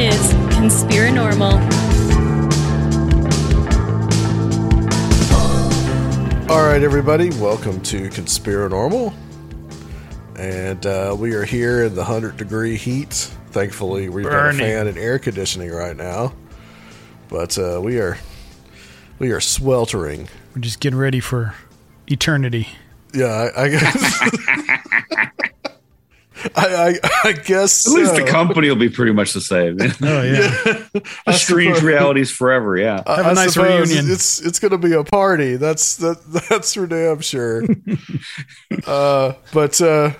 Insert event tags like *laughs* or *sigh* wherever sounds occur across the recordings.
Is Conspiranormal. All right, everybody, welcome to Conspiranormal. And uh, we are here in the 100 degree heat. Thankfully, we've got a fan and air conditioning right now. But uh, we are we are sweltering. We're just getting ready for eternity. Yeah, I, I guess. *laughs* I, I, I guess. At least the company will be pretty much the same. *laughs* Oh yeah. *laughs* The strange suppose- realities forever. Yeah. I- Have a I nice reunion. It's it's going to be a party. That's that *laughs* that's for damn sure. uh, but uh,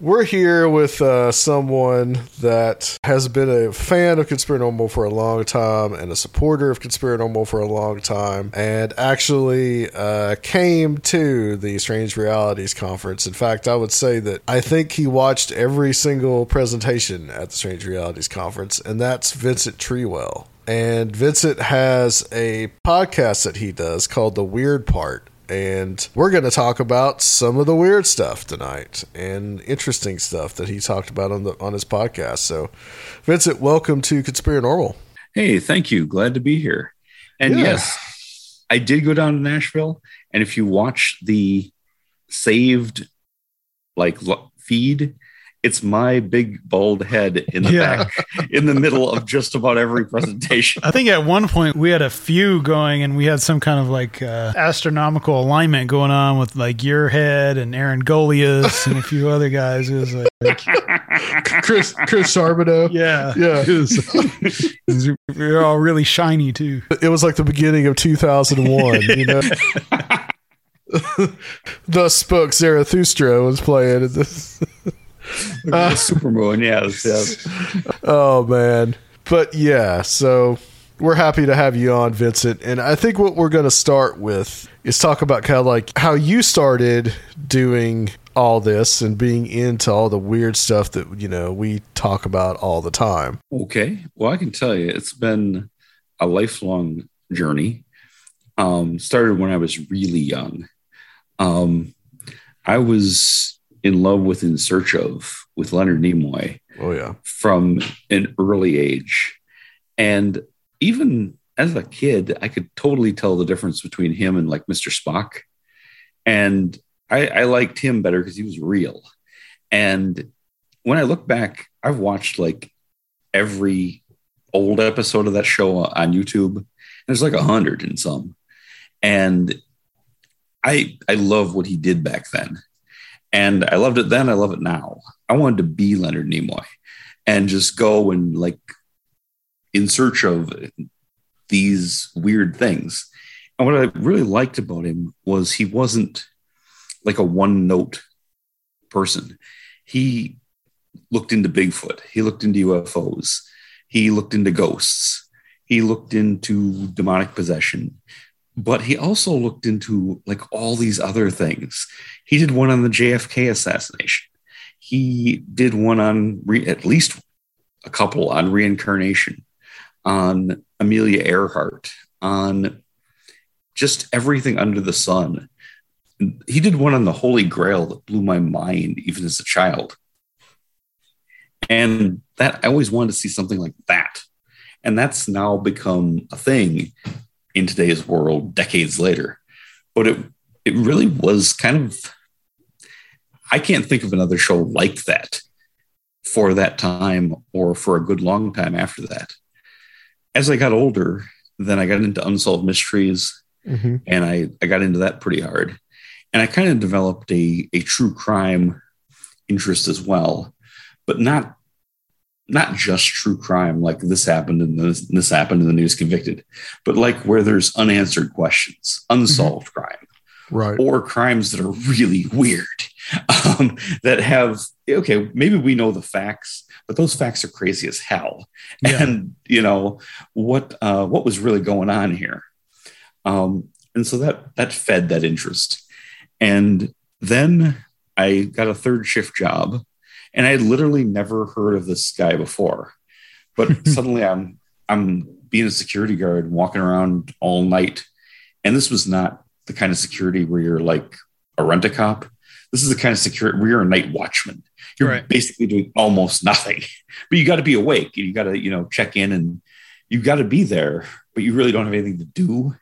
we're here with uh, someone that has been a fan of Conspiranormal for a long time and a supporter of Conspiranormal for a long time, and actually uh, came to the Strange Realities conference. In fact, I would say that I think he watched every single presentation at the Strange Realities conference, and that's Vincent Treewell. And Vincent has a podcast that he does called The Weird Part. And we're going to talk about some of the weird stuff tonight and interesting stuff that he talked about on the on his podcast. So, Vincent, welcome to Conspiranormal. Hey, thank you. Glad to be here. And Yeah. yes, I did go down to Nashville. And if you watch the saved like feed, it's my big bald head in the Yeah. back, in the middle of just about every presentation. I think at one point we had a few going, and we had some kind of like uh, astronomical alignment going on with like your head and Aaron Gulyas and a few other guys. It was like, *laughs* Chris Chris Charbonneau. yeah, Yeah. *laughs* It was, it was- we were all really shiny too. It was like the beginning of 2001, you know. *laughs* Thus spoke Zarathustra was playing *laughs* The Supermoon, yes, yes. *laughs* Oh man. But yeah, so we're happy to have you on, Vincent. And I think what we're going to start with is talk about kind of like how you started doing all this and being into all the weird stuff that, you know, we talk about all the time. Okay. Well, I can tell you, it's been a lifelong journey. Um, started when I was really young. Um, I was in love with In Search of with Leonard Nimoy Oh yeah. from an early age. And even as a kid, I could totally tell the difference between him and like Mr. Spock. And I, I liked him better because he was real. And when I look back, I've watched like every old episode of that show on YouTube. There's like a hundred and some. And I I love what he did back then. And I loved it then, I love it now. I wanted to be Leonard Nimoy and just go and like in search of these weird things. And what I really liked about him was he wasn't like a one note person. He looked into Bigfoot. He looked into UFOs. He looked into ghosts. He looked into demonic possession. But he also looked into like all these other things. He did one on the JFK assassination. He did one on re- at least a couple on reincarnation, on Amelia Earhart, on just everything under the sun. He did one on the Holy Grail that blew my mind, even as a child. And that I always wanted to see something like that. And that's now become a thing in today's world decades later. But it it really was kind of I can't think of another show like that for that time or for a good long time after that. As I got older, then I got into unsolved mysteries Mm-hmm. and I, I got into that pretty hard. And I kind of developed a, a true crime interest as well, but not not just true crime like this happened and this, this happened and the news convicted, but like where there's unanswered questions, unsolved crime, Right. or crimes that are really weird um, that have okay maybe we know the facts but those facts are crazy as hell Yeah. and you know what uh, what was really going on here um, and so that that fed that interest and then i got a third shift job and i had literally never heard of this guy before. But *laughs* suddenly i'm i'm being a security guard walking around all night. And this was not the kind of security where you're like a rent a cop. This is the kind of security where you're a night watchman. You're Right. basically doing almost nothing. *laughs* But you got to be awake and you got to you know check in and you got to be there but you really don't have anything to do.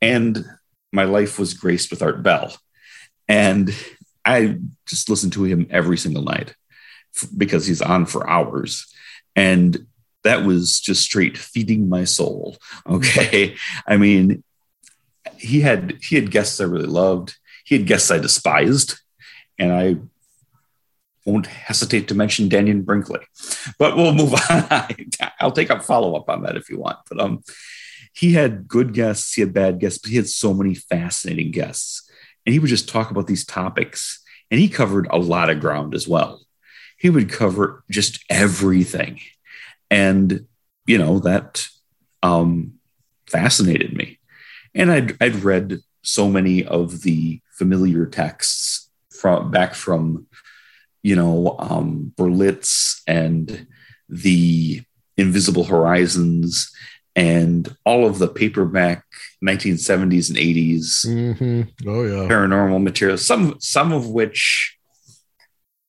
And my life was graced with art bell. And i just listened to him every single night because he's on for hours. And that was just straight feeding my soul. *laughs* Okay. I mean he had he had guests i really loved. He had guests i despised. And i won't hesitate to mention Dannion Brinkley, but we'll move *laughs* on. I'll take a follow up on that if you want. But um, he had good guests, he had bad guests, but he had so many fascinating guests, and he would just talk about these topics, and he covered a lot of ground as well. He would cover just everything, and you know that um, fascinated me, and I'd I'd read so many of the familiar texts from back from you know, um, Berlitz and the Invisible Horizons and all of the paperback 1970s and 80s Mm-hmm. Oh yeah. paranormal materials, some some of which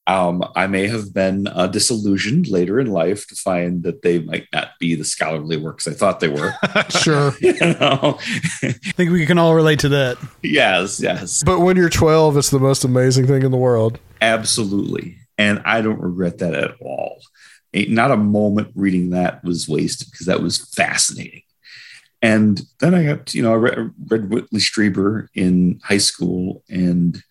um, I may have been uh, disillusioned later in life to find that they might not be the scholarly works I thought they were. *laughs* Sure. *laughs* you know? I *laughs* think we can all relate to that. yes, yes. But when you're 12, it's the most amazing thing in the world. Absolutely. And I don't regret that at all. Not a moment reading that was wasted because that was fascinating. And then I got, you know, I read, read Whitley Strieber in high school, and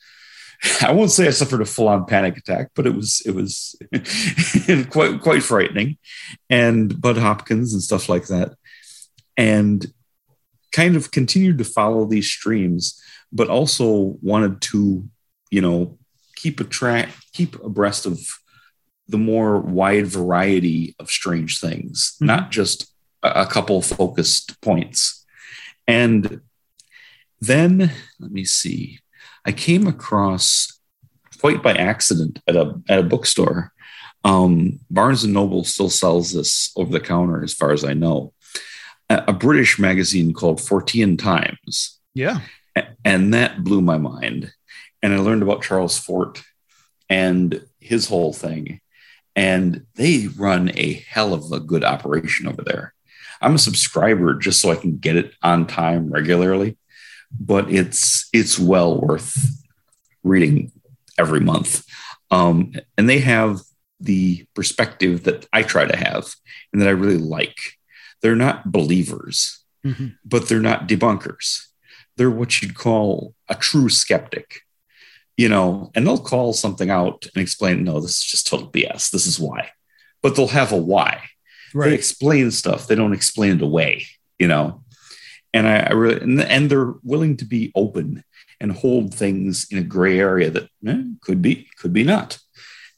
*laughs* I won't say I suffered a full-on panic attack, but it was it was *laughs* quite quite frightening. And Bud Hopkins and stuff like that, and kind of continued to follow these streams, but also wanted to, you know, keep a track, keep abreast of the more wide variety of strange things, Mhm. not just a, a couple focused points. And then let me see, I came across quite by accident at a at a bookstore. Um, Barnes and Noble still sells this over the counter, as far as I know. A, a British magazine called Fortean Times, Yeah. a- and that blew my mind. And I learned about Charles Fort and his whole thing. And they run a hell of a good operation over there. I'm a subscriber just so I can get it on time regularly, but it's it's well worth reading every month. Um, and they have the perspective that I try to have and that I really like. They're not believers, Mhm. but they're not debunkers. They're what you'd call a true skeptic, you know, and they'll call something out and explain, no, this is just total BS. This is why. But they'll have a why. They explain stuff. They don't explain it away, you know. And I, I really, and, and they're willing to be open and hold things in a gray area that eh, could be, could be not.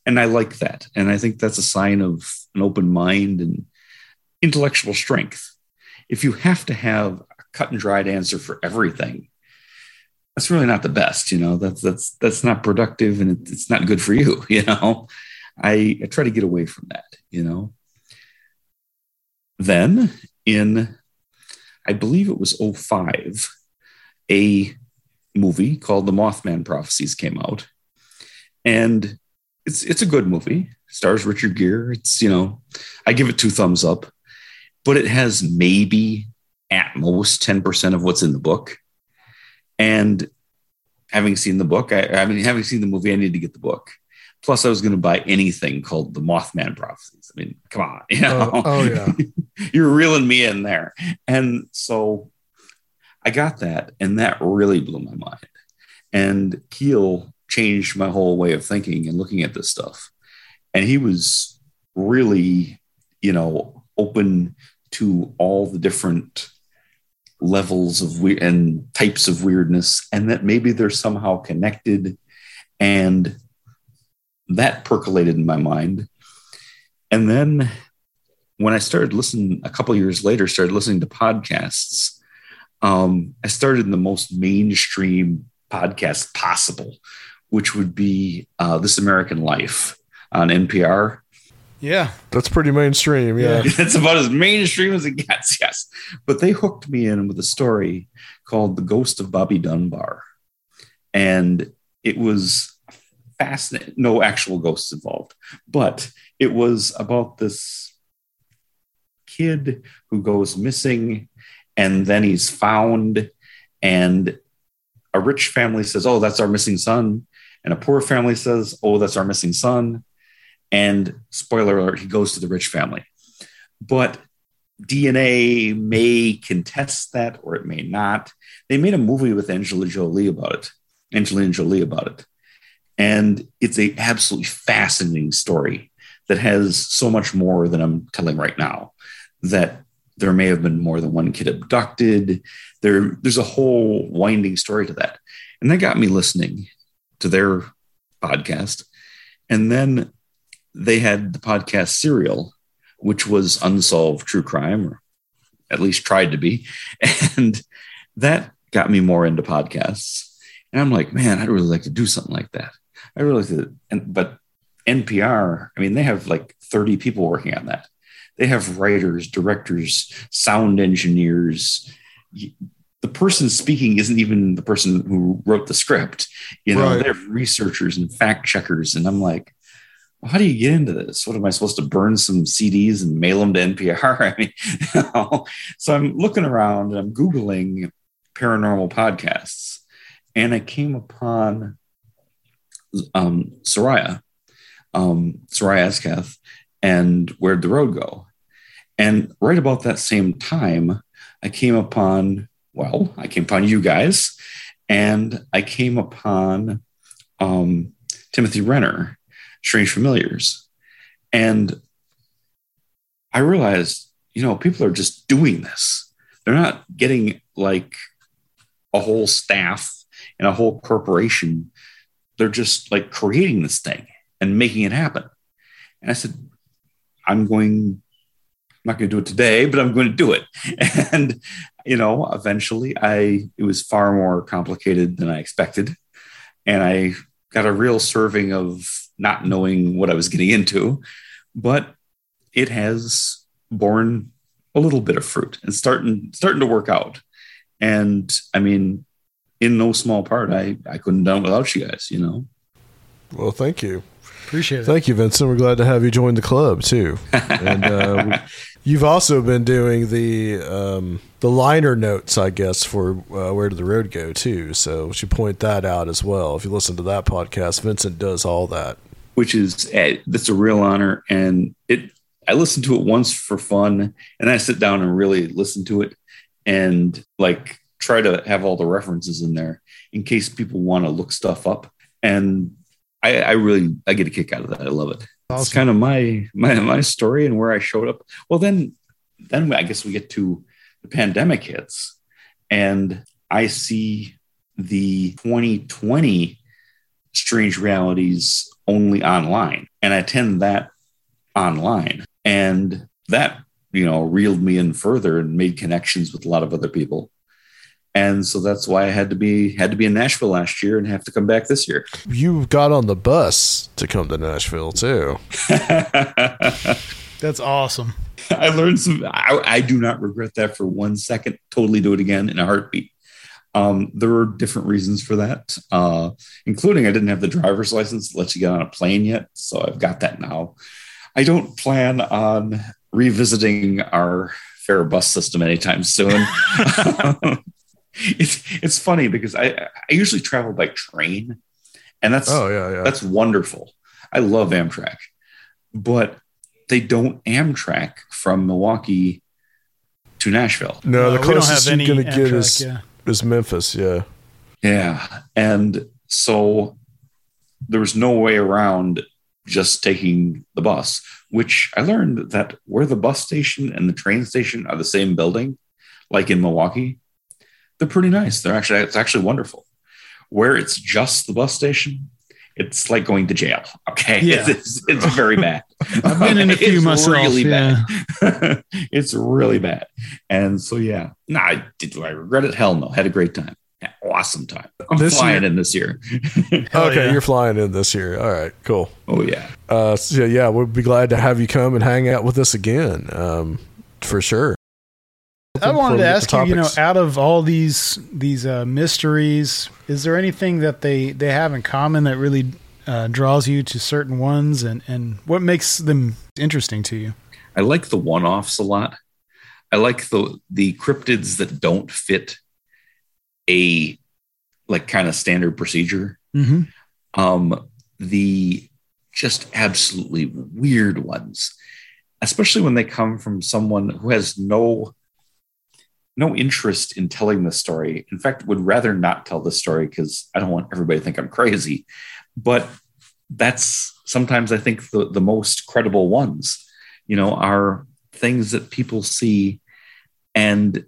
and I like that. And I think that's a sign of an open mind and intellectual strength. If you have to have a cut and dried answer for everything, that's really not the best. You know, that's that's that's not productive and it's not good for you. *laughs* You know, I, I try to get away from that. You know. Then in, I believe it was 05, a movie called The Mothman Prophecies came out, and it's it's a good movie. Stars Richard Gere. It's you know, I give it two thumbs up, but it has maybe at most ten percent of what's in the book. And having seen the book, I, I mean, having seen the movie, I need to get the book. Plus, I was going to buy anything called the Mothman Prophecies. I mean, come on, *laughs* you know? Oh, oh yeah, *laughs* you're reeling me in there, and so I got that, and that really blew my mind. And Keel changed my whole way of thinking and looking at this stuff. And he was really, you know, open to all the different levels of weird and types of weirdness, and that maybe they're somehow connected. And that percolated in my mind. And then when I started listening a couple years later, started listening to podcasts, um, I started in the most mainstream podcast possible, which would be uh, This American Life on NPR. Yeah. that's pretty mainstream. Yeah, *laughs* it's about as mainstream as it gets, yes. But they hooked me in with a story called The Ghost of Bobby Dunbar. And it was fascinating. No actual ghosts involved, but it was about this kid who goes missing and then he's found and a rich family says oh that's our missing son. And a poor family says oh that's our missing son. And spoiler alert he goes to the rich family. But dna may contest that or it may not. They made a movie with angela jolie about it angelina jolie about it and it's a absolutely fascinating story that has so much more than i'm telling right now that there may have been more than one kid abducted. There, there's a whole winding story to that. And that got me listening to their podcast. And then they had the podcast Serial, which was unsolved true crime, or at least tried to be. *laughs* And that got me more into podcasts. And I'm like, man, I'd really like to do something like that. I really like to, and, but NPR, I mean, they have like 30 people working on that they have writers, directors, sound engineers. The person speaking isn't even the person who wrote the script. You know, right. they have researchers and fact checkers. And I'm like, well, how do you get into this? What am I supposed to burn some CDs and mail them to NPR? *laughs* I mean, you know, so I'm looking around and I'm Googling paranormal podcasts. And I came upon um, Seriah, um, Seriah Azkath, and Where'd the Road Go? And right about that same time, I came upon, well, I came upon you guys, and I came upon um, Timothy Renner, Strange Familiars. And I realized, you know, people are just doing this. They're not getting like a whole staff and a whole corporation. They're just like creating this thing and making it happen. And I said, I'm going, I'm not going to do it today, but I'm going to do it. *laughs* And, you know, eventually I, it was far more complicated than I expected. And I got a real serving of not knowing what I was getting into, but it has borne a little bit of fruit and starting, starting to work out. And I mean, in no small part, I, I couldn't have done without you guys, you know? Well, thank you. Appreciate it. Thank you, Vincent. We're glad to have you join the club too. *laughs* And uh, you've also been doing the um, the liner notes, I guess, for uh, Where Did the Road Go too. So we should point that out as well. If you listen to that podcast, Vincent does all that, which is uh, that's a real honor. And it, I listened to it once for fun, and I sit down and really listen to it, and like try to have all the references in there in case people want to look stuff up. And I, I really I get a kick out of that. I love it. Awesome. It's kind of my my my story and where I showed up. Well, then then I guess we get to the pandemic hits, and I see the 2020 strange realities only online. and I attend that online. And that, you know, reeled me in further and made connections with a lot of other people. And so that's why I had to be had to be in Nashville last year and have to come back this year. You got on the bus to come to Nashville too. *laughs* That's awesome. I learned some. I, I, do not regret that for one second. Totally do it again in a heartbeat. Um, there were different reasons for that, uh, including I didn't have the driver's license to let you get on a plane yet, so I've got that now. I don't plan on revisiting our fare bus system anytime soon. *laughs* *laughs* *laughs* it's it's funny because I I usually travel by train, and that's oh yeah yeah that's wonderful. I love Amtrak, but they don't Amtrak from Milwaukee to Nashville. No, the closest you're gonna get is yeah. is Memphis. Yeah. Yeah, and so there was no way around just taking the bus. Which I learned that where the bus station and the train station are the same building, like in Milwaukee, they're pretty nice. They're actually it's actually wonderful. Where it's just the bus station, it's like going to jail. Okay, Yeah. *laughs* it's, it's very bad. *laughs* I've been in a *laughs* few It's myself. Really yeah. bad. it's really bad. And so yeah, no, I did. I regret it? Hell no. Had a great time. Awesome time. I'm This flying year- in this year. Okay, yeah. you're flying in this year. All right, cool. oh yeah. Uh, so yeah, yeah, we'd be glad to have you come and hang out with us again, um, for sure. I wanted to ask get you, you know, out of all these these uh, mysteries, is there anything that they they have in common that really uh, draws you to certain ones, and and what makes them interesting to you? I like the one-offs a lot. I like the the cryptids that don't fit a like kind of standard procedure. Mm-hmm. um, the just absolutely weird ones, especially when they come from someone who has no no interest in telling the story. In fact, would rather not tell the story because I don't want everybody to think I'm crazy. But that's sometimes I think the, the most credible ones, you know, are things that people see and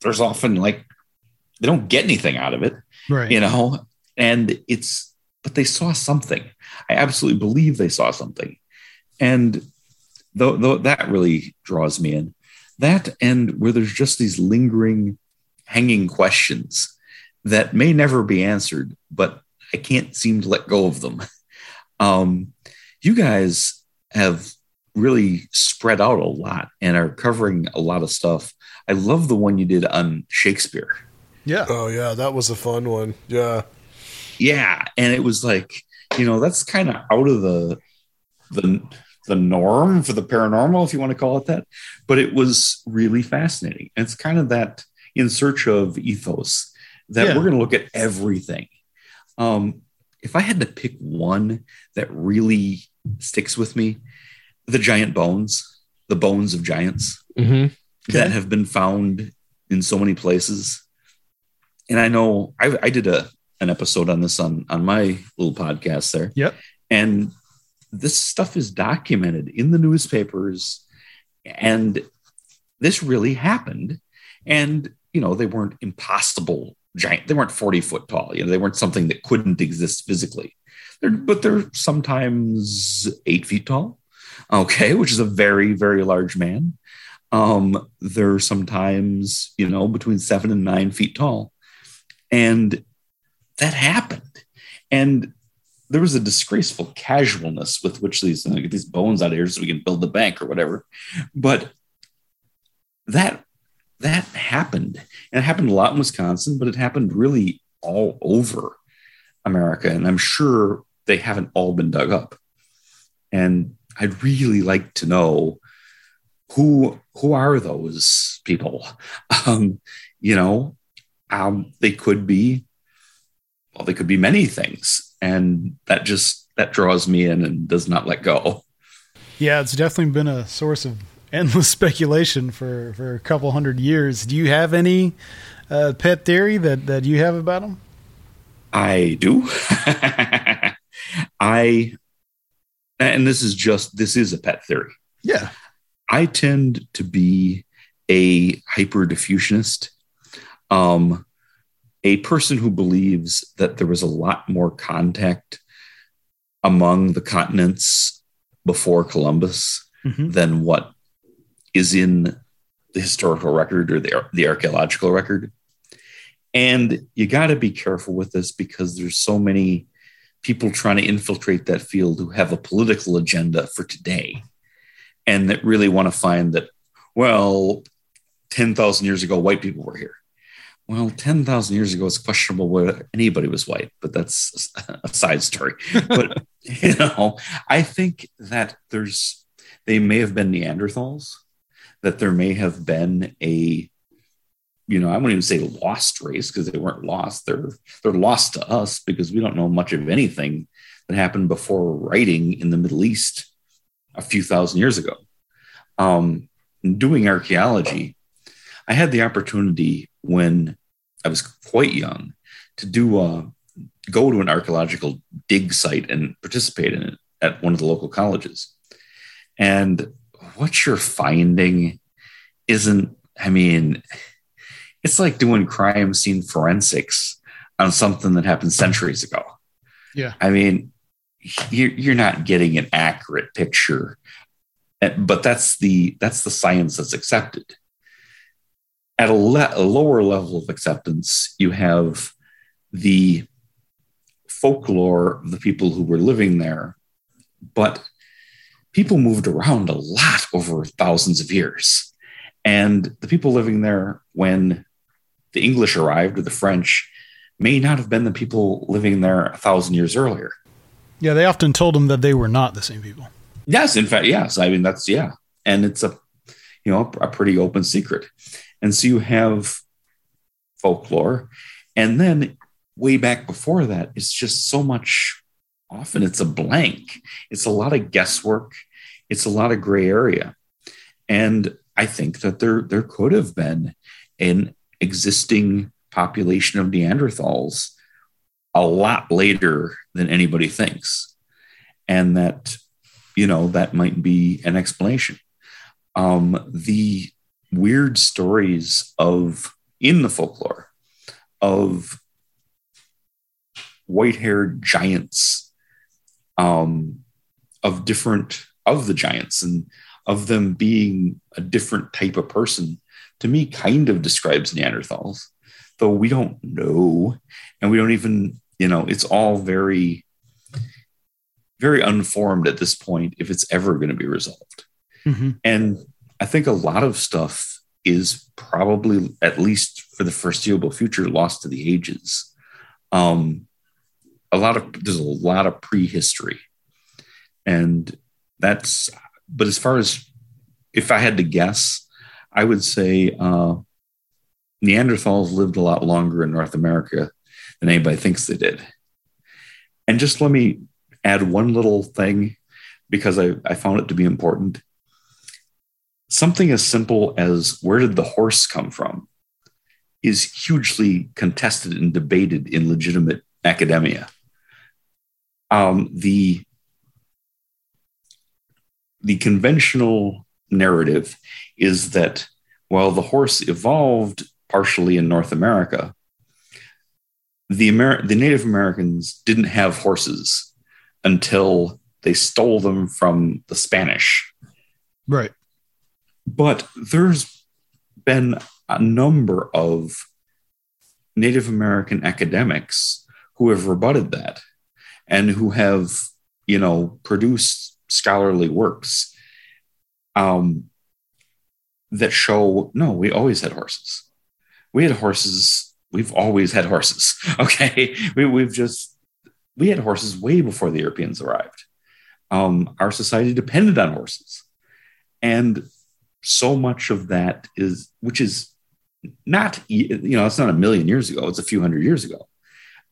there's often like they don't get anything out of it Right. you know and it's but they saw something i absolutely believe they saw something and though, though that really draws me in that and where there's just these lingering hanging questions that may never be answered but i can't seem to let go of them *laughs* um you guys have really spread out a lot and are covering a lot of stuff i love the one you did on shakespeare Yeah. Oh yeah, that was a fun one. Yeah, yeah and it was like you know that's kind of out of the the the norm for the paranormal if you want to call it that but it was really fascinating and it's kind of that in search of ethos that Yeah. we're going to look at everything um if i had to pick one that really sticks with me the giant bones the bones of giants mm-hmm. that have been found in so many places. And I know I, I did a an episode on this on on my little podcast there. Yep. And this stuff is documented in the newspapers, and this really happened. And you know they weren't impossible giant. They weren't forty foot tall. You know they weren't something that couldn't exist physically. They're, but they're sometimes eight feet tall. Okay, which is a very very large man um, they're sometimes, you know, between seven and nine feet tall. And that happened. And there was a disgraceful casualness with which these uh, get these bones out of here so we can build the bank or whatever. But that that happened. And it happened a lot in Wisconsin, but it happened really all over America. And I'm sure they haven't all been dug up. And I'd really like to know who who are those people *laughs* um you know um they could be well they could be many things and that just that draws me in and does not let go Yeah, it's definitely been a source of endless *laughs* speculation for, for a couple hundred years. Do you have any uh, pet theory that, that you have about them? i do *laughs* i and this is just this is a pet theory Yeah. I tend to be a hyper diffusionist, um, a person who believes that there was a lot more contact among the continents before Columbus Mhm. than what is in the historical record or the, the archaeological record. And you got to be careful with this because there's so many people trying to infiltrate that field who have a political agenda for today and that really want to find that, well, 10,000 years ago, white people were here. Well, 10,000 years ago, it's questionable whether anybody was white, but that's a side story. But, *laughs* you know, I think that there's, they may have been Neanderthals, that there may have been a, you know, I wouldn't even say lost race because they weren't lost. They're they're lost to us because we don't know much of anything that happened before writing in the Middle East a few thousand years ago. Um, doing archaeology, I had the opportunity when I was quite young to do a go to an archaeological dig site and participate in it at one of the local colleges. And what you're finding isn't, I mean, it's like doing crime scene forensics on something that happened centuries ago. Yeah. I mean, you're, you're not getting an accurate picture, Uh, but that's the that's the science that's accepted. At a, le- a lower level of acceptance, you have the folklore of the people who were living there, but people moved around a lot over thousands of years. And the people living there when the English arrived or the French may not have been the people living there a thousand years earlier. Yeah, they often told them that they were not the same people. Yes, in fact, yes. I mean, that's yeah, and it's a you know a pretty open secret. And so you have folklore, and then way back before that, it's just so much. Often it's a blank. It's a lot of guesswork. It's a lot of gray area, and I think that there there could have been an existing population of Neanderthals a lot later than anybody thinks, and that you know that might be an explanation um, the weird stories of in the folklore of white-haired giants um, of different of the giants and of them being a different type of person to me kind of describes neanderthals though we don't know and we don't even you know it's all very very unformed at this point if it's ever going to be resolved. Mm-hmm. And I think a lot of stuff is probably, at least for the foreseeable future, lost to the ages. Um, a lot of there's a lot of prehistory, and that's. But as far as if I had to guess, I would say uh, Neanderthals lived a lot longer in North America than anybody thinks they did. And just let me add one little thing because I, I found it to be important. Something as simple as where did the horse come from is hugely contested and debated in legitimate academia. Um, the, the conventional narrative is that while the horse evolved partially in North America, the, Amer- the Native Americans didn't have horses until they stole them from the Spanish. Right. But there's been a number of Native American academics who have rebutted that and who have, you know, produced scholarly works um, that show no, we always had horses. We had horses. We've always had horses. *laughs* Okay. We, we've just, we had horses way before the Europeans arrived. Um, our society depended on horses. And so much of that is, which is not, you know, it's not a million years ago, it's a few hundred years ago.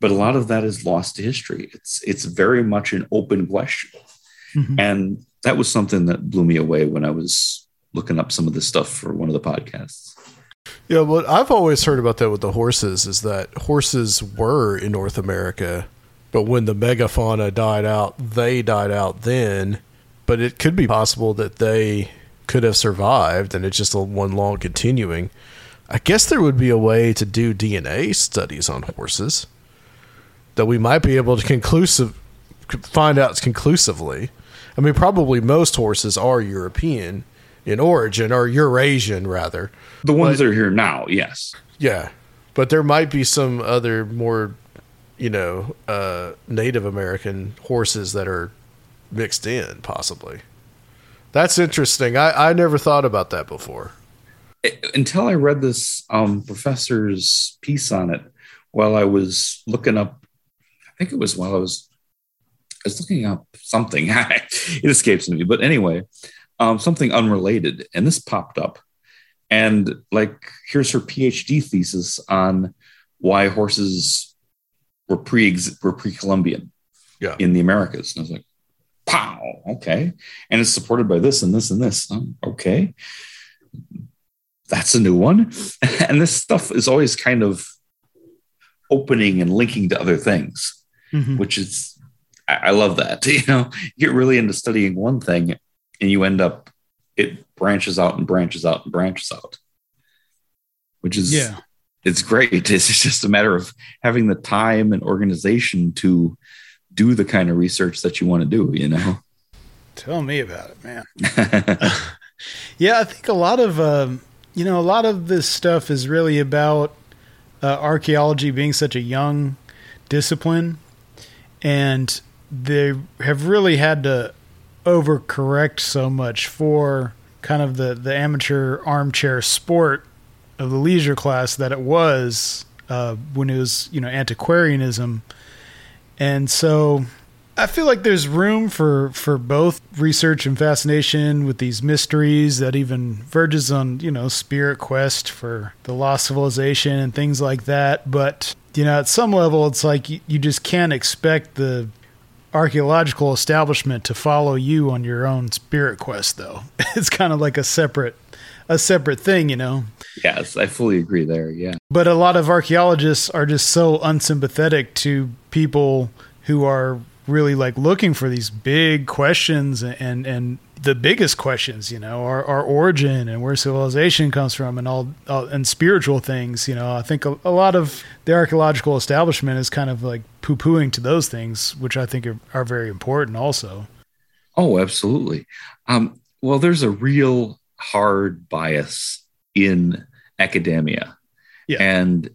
But a lot of that is lost to history. It's it's very much an open question. Mhm. And that was something that blew me away when I was looking up some of this stuff for one of the podcasts. Yeah, what I've always heard about that with the horses is that horses were in North America, but when the megafauna died out, they died out then. But it could be possible that they could have survived and it's just a one long continuing. I guess there would be a way to do DNA studies on horses that we might be able to conclusive find out conclusively. I mean, probably most horses are European in origin or Eurasian rather. The ones that are here now, yes. Yeah, but there might be some other more, you know, uh, Native American horses that are mixed in, possibly. That's interesting. I, I never thought about that before. Until I read this um, professor's piece on it while I was looking up, I think it was while I was, I was looking up something. *laughs* it escapes me. But anyway, um, something unrelated. And this popped up. And like, here's her PhD thesis on why horses were pre were pre Columbian Yeah. in the Americas. And I was like, pow, okay. And it's supported by this and this and this. Um, okay. That's a new one. *laughs* and this stuff is always kind of opening and linking to other things, Mhm. which is, I, I love that. *laughs* You know, you get really into studying one thing and you end up, it branches out and branches out and branches out, which is, Yeah. it's great. *laughs* It's just a matter of having the time and organization to do the kind of research that you want to do, you know? Tell me about it, man. *laughs* Yeah, I think a lot of um, you know a lot of this stuff is really about uh, archaeology being such a young discipline, and they have really had to overcorrect so much for kind of the the amateur armchair sport of the leisure class that it was uh, when it was you know antiquarianism, and so I feel like there's room for for both research and fascination with these mysteries that even verges on you know spirit quest for the lost civilization and things like that. But you know, at some level, it's like you, you just can't expect the archaeological establishment to follow you on your own spirit quest, though. *laughs* It's kind of like a separate a separate thing, you know. yes, I fully agree there. Yeah. But a lot of archaeologists are just so unsympathetic to people who are really like looking for these big questions and and the biggest questions, you know, our, our origin and where civilization comes from and all, all and spiritual things, you know. I think a, a lot of the archaeological establishment is kind of like poo pooing to those things, which I think are, are very important also. Oh, absolutely. Um, well, there's a real hard bias in academia, Yeah. and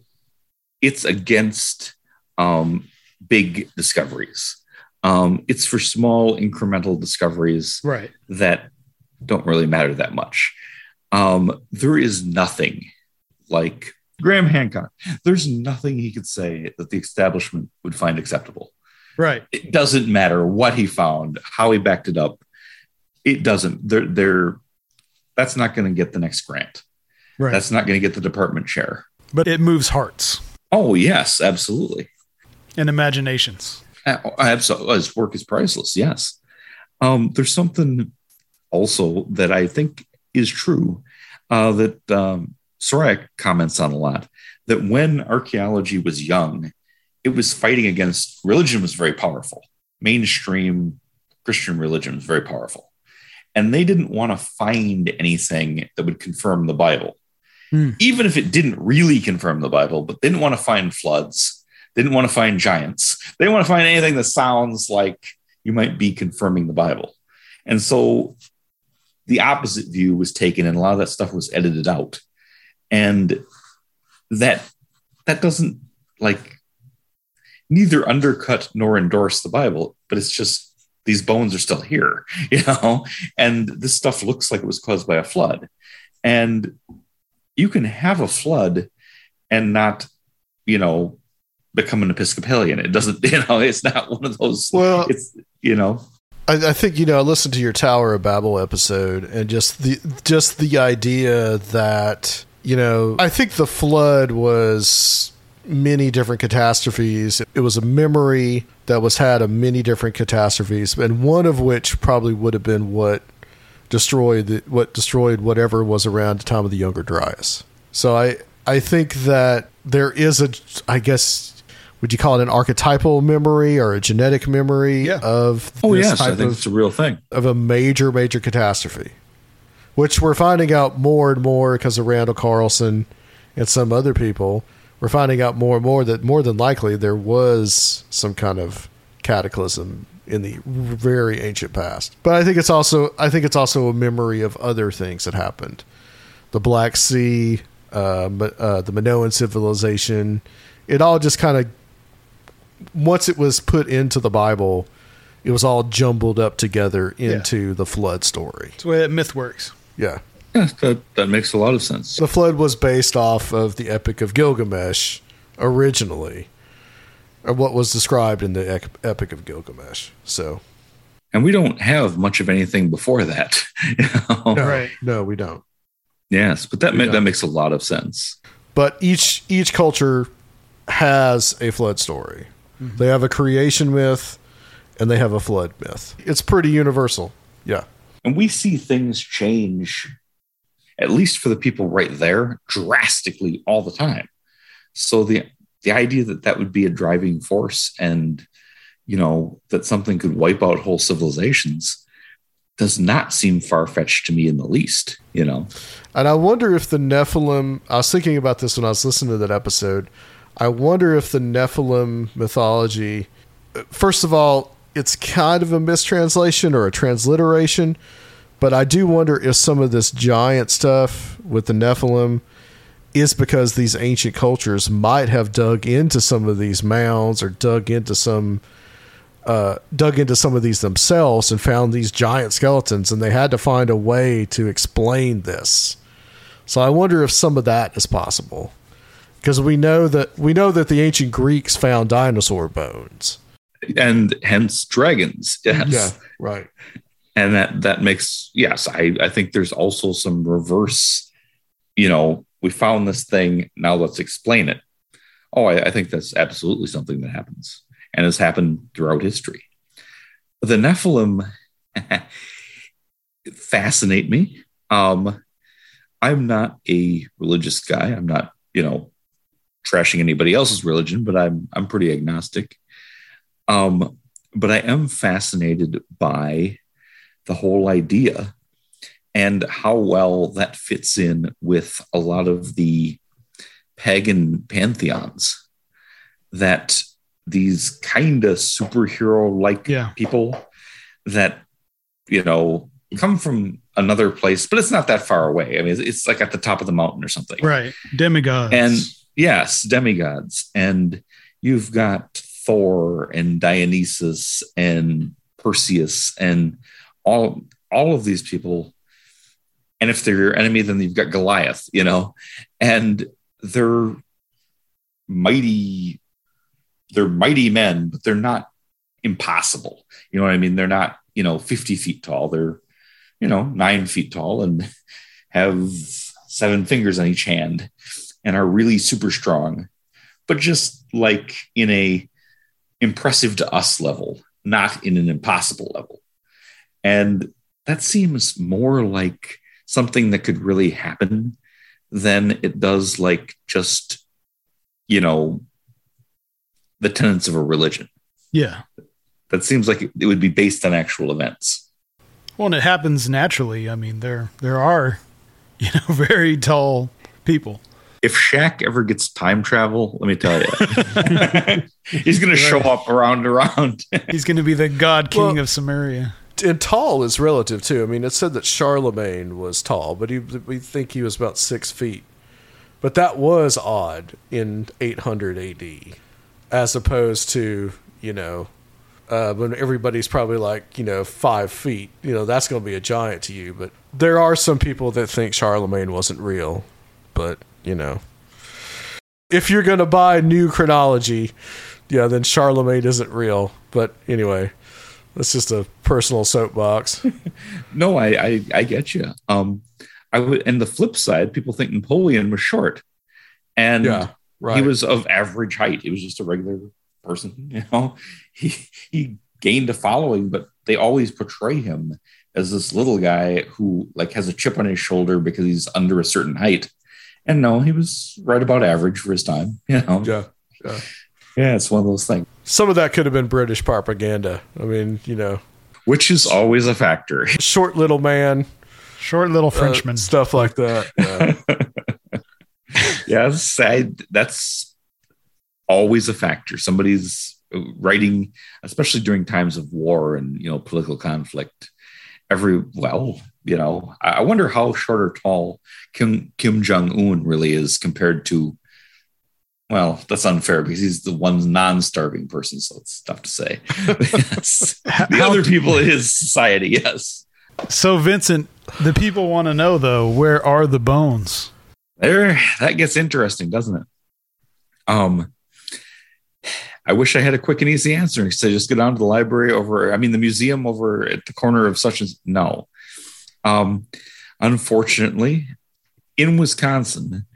it's against um, big discoveries. Um, it's for small incremental discoveries Right. that don't really matter that much. Um, there is nothing like Graham Hancock. There's nothing he could say that the establishment would find acceptable. Right. It doesn't matter what he found, how he backed it up. It doesn't. They're, they're that's not going to get the next grant. Right. That's not going to get the department chair. but it moves hearts Oh yes, absolutely. and imaginations. Absolutely, his work is priceless. Yes. Um, there's something also that I think is true uh, that um, Seriah comments on a lot. That when archaeology was young, it was fighting against religion was very powerful. Mainstream Christian religion was very powerful, and they didn't want to find anything that would confirm the Bible, Hmm. even if it didn't really confirm the Bible. But they didn't want to find floods. They didn't want to find giants. They didn't want to find anything that sounds like you might be confirming the Bible. And so the opposite view was taken, and a lot of that stuff was edited out. And that that doesn't like neither undercut nor endorse the Bible, but it's just these bones are still here, *laughs* you know, and this stuff looks like it was caused by a flood. And you can have a flood and not, you know, become an Episcopalian. It doesn't, *laughs* you know, it's not one of those. Well- it's, you know, I, I think you know. I listened to your Tower of Babel episode, and just the just the idea that you know. I think the flood was many different catastrophes. It was a memory that was had of many different catastrophes, and one of which probably would have been what destroyed the, what destroyed whatever was around the time of the Younger Dryas. So I I think that there is a I guess would you call it an archetypal memory or a genetic memory Yeah. of oh, yes, I think of it's a real thing. of a major, major catastrophe, which we're finding out more and more because of Randall Carlson and some other people. We're finding out more and more that more than likely there was some kind of cataclysm in the very ancient past. But I think it's also I think it's also a memory of other things that happened. The Black Sea, uh, uh, the Minoan civilization. It all just kind of once it was put into the Bible, it was all jumbled up together into yeah. the flood story. That's the way that myth works. Yeah. Yeah, that, that makes a lot of sense. The flood was based off of the Epic of Gilgamesh originally, or what was described in the Epic of Gilgamesh. So, and we don't have much of anything before that. *laughs* You know? no, right? No, we don't. Yes, but that ma- that makes a lot of sense. But each each culture has a flood story. Mm-hmm. They have a creation myth, and they have a flood myth. It's pretty universal. Yeah. And we see things change, at least for the people right there, drastically all the time. So the the idea that that would be a driving force and you know that something could wipe out whole civilizations does not seem far fetched to me in the least, you know. And I wonder if the Nephilim. I was thinking about this when I was listening to that episode. I wonder if the Nephilim mythology. First of all, it's kind of a mistranslation or a transliteration, but I do wonder if some of this giant stuff with the Nephilim is because these ancient cultures might have dug into some of these mounds or dug into some uh, dug into some of these themselves and found these giant skeletons, and they had to find a way to explain this. So I wonder if some of that is possible, because we know that we know that the ancient Greeks found dinosaur bones and hence dragons. Yes. Yeah, right. And that that makes yes, I I think there's also some reverse. You know, we found this thing. Now let's explain it. Oh, I, I think that's absolutely something that happens and has happened throughout history. The Nephilim *laughs* fascinate me. Um, I'm not a religious guy. I'm not, you know, trashing anybody else's religion, but I'm I'm pretty agnostic. Um, but I am fascinated by the whole idea and how well that fits in with a lot of the pagan pantheons that these kind of superhero like yeah. people that you know come from another place but it's not that far away. I mean it's like at the top of the mountain or something. Right. Demigods. And yes demigods. And you've got Thor and Dionysus and Perseus and all all of these people. And if they're your enemy, then you've got Goliath, you know, and they're mighty, they're mighty men, but they're not impossible. You know what I mean? They're not, you know, 50 feet tall. They're, you know, nine feet tall and *laughs* have seven fingers on each hand and are really super strong, but just like in a impressive to us level, not in an impossible level. And that seems more like something that could really happen than it does like just, you know, the tenets of a religion. Yeah. That seems like it would be based on actual events. Well, and it happens naturally. I mean, there there are, you know, *laughs* very tall people if Shaq ever gets time travel, let me tell you, *laughs* he's going to show up around around. he's going to be the god king well, of Samaria. And tall is relative too. I mean, it said that Charlemagne was tall, but he, we think he was about six feet. But that was odd in 800 AD, as opposed to you know uh, when everybody's probably like you know five feet. You know that's going to be a giant to you. But there are some people that think Charlemagne wasn't real, but you know, if you're going to buy new chronology, yeah, then Charlemagne isn't real. But anyway, that's just a personal soapbox. *laughs* no, I, I, I get you. Um, I would, and the flip side, people think Napoleon was short, and yeah, right. he was of average height. He was just a regular person. *laughs* You know, he he gained a following, but they always portray him as this little guy who like has a chip on his shoulder because he's under a certain height. And no, he was right about average for his time. *laughs* You know. Yeah. Yeah. Yeah, it's one of those things. Some of that could have been British propaganda. I mean, you know, which is always a factor. Short little man, short little uh, Frenchman, uh, stuff like that. Yeah. *laughs* yes, I, that's always a factor. Somebody's writing, especially during times of war and you know political conflict. Every well, you know, I wonder how short or tall Kim Kim Jong Un really is compared to. Well, that's unfair because he's the one non-starving person, so it's tough to say. *laughs* The other people in his society, yes. So, Vincent, the people want to know though, where are the bones? There, that gets interesting, doesn't it? Um, I wish I had a quick and easy answer. So just go down to the library over, I mean, the museum over at the corner of such as no. Um, unfortunately, in Wisconsin,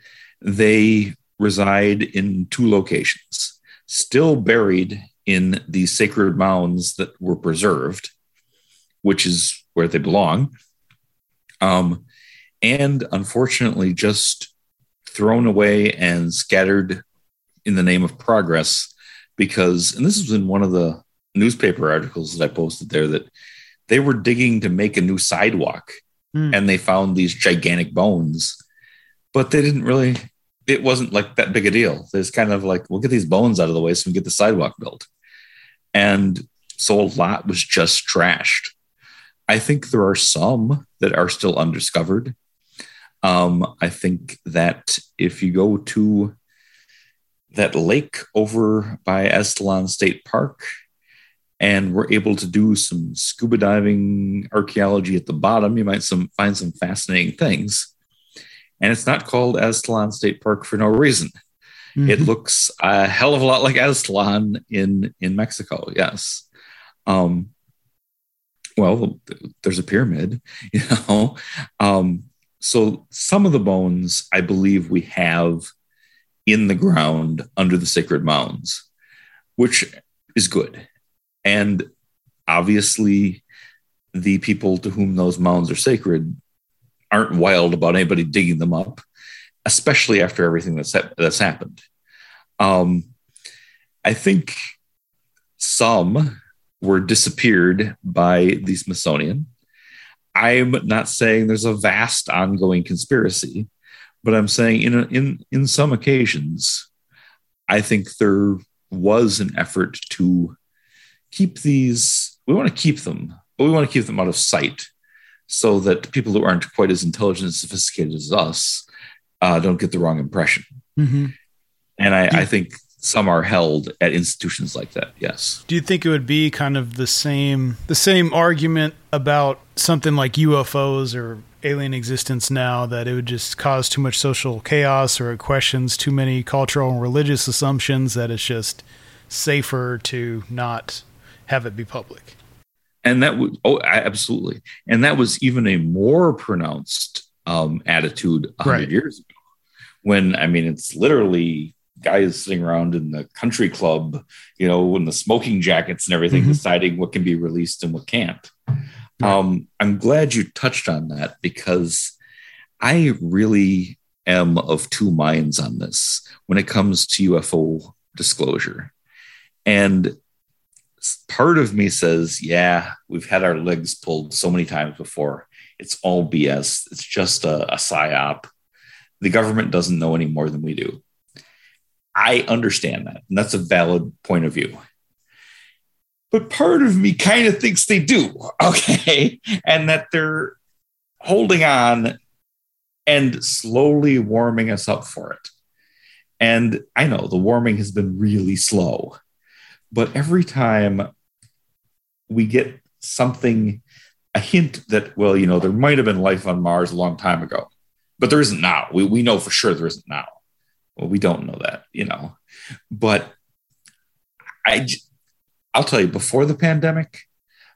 they reside in two locations, still buried in the sacred mounds that were preserved, which is where they belong. Um, and unfortunately, just thrown away and scattered in the name of progress because, and this was in one of the newspaper articles that I posted there, that they were digging to make a new sidewalk mm. and they found these gigantic bones, but they didn't really, it wasn't like that big a deal. It's kind of like, we'll get these bones out of the way so we can get the sidewalk built. And so a lot was just trashed. I think there are some that are still undiscovered. Um, I think that if you go to that lake over by Aztalan State Park, and we're able to do some scuba diving archaeology at the bottom, you might some find some fascinating things. And it's not called Aztalan State Park for no reason. Mm-hmm. It looks a hell of a lot like Aztlan in in Mexico. Yes. Um, well, there's a pyramid, *laughs* you know. Um, so some of the bones, I believe, we have in the ground under the sacred mounds, which is good. And obviously, the people to whom those mounds are sacred aren't wild about anybody digging them up, especially after everything that's that's happened. Um, I think some were disappeared by the Smithsonian. I'm not saying there's a vast ongoing conspiracy, but I'm saying in a, in in some occasions, I think there was an effort to keep these. We want to keep them, but we want to keep them out of sight, so that people who aren't quite as intelligent and sophisticated as us uh, don't get the wrong impression. Mm-hmm. And I, I think some are held at institutions like that yes do you think it would be kind of the same the same argument about something like ufos or alien existence now that it would just cause too much social chaos or it questions too many cultural and religious assumptions that it's just safer to not have it be public. And that would, oh, absolutely. And that was even a more pronounced um, attitude 100 right. years ago. When, I mean, it's literally guys sitting around in the country club, you know, in the smoking jackets and everything, mm-hmm. deciding what can be released and what can't. Um, I'm glad you touched on that because I really am of two minds on this when it comes to UFO disclosure. And part of me says, yeah, we've had our legs pulled so many times before. It's all BS. It's just a, a psyop. The government doesn't know any more than we do. I understand that. And that's a valid point of view but part of me kind of thinks they do. *laughs* Okay. And that they're holding on and slowly warming us up for it. And I know the warming has been really slow, but every time we get something, a hint that, well, you know, there might have been life on Mars a long time ago, but there isn't now. We, we know for sure there isn't now. Well, we don't know that, you know, but I, I'll tell you, before the pandemic,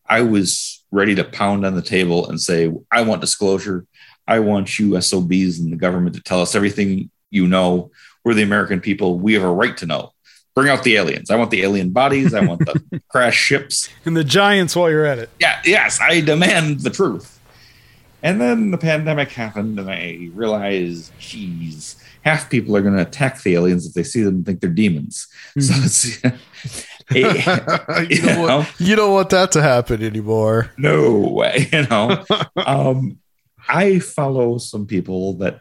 I was ready to pound on the table and say, I want disclosure. I want you SOBs and the government to tell us everything you know. We're the American people. We have a right to know. Bring out the aliens. I want the alien bodies. I want the *laughs* crash ships. And the giants while you're at it. Yeah, yes, I demand the truth. And then the pandemic happened, and I realized, geez, half people are going to attack the aliens if they see them and think they're demons. Mm-hmm. So it's *laughs* you, don't *laughs* want, you, don't want, that to happen anymore. No way. You know, um, I follow some people that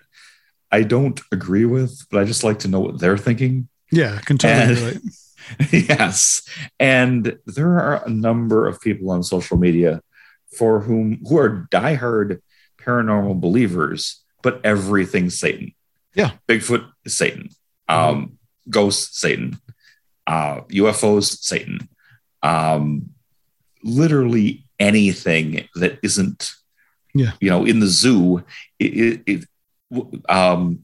I don't agree with, but I just like to know what they're thinking. Yeah, can totally *laughs* yes. And there are a number of people on social media for whom who are diehard paranormal believers, but everything's Satan. Yeah. Bigfoot is Satan. Um, ghosts, Satan. Uh, UFOs, Satan. Um, literally anything that isn't, Yeah. you know, in the zoo, it, it, it um,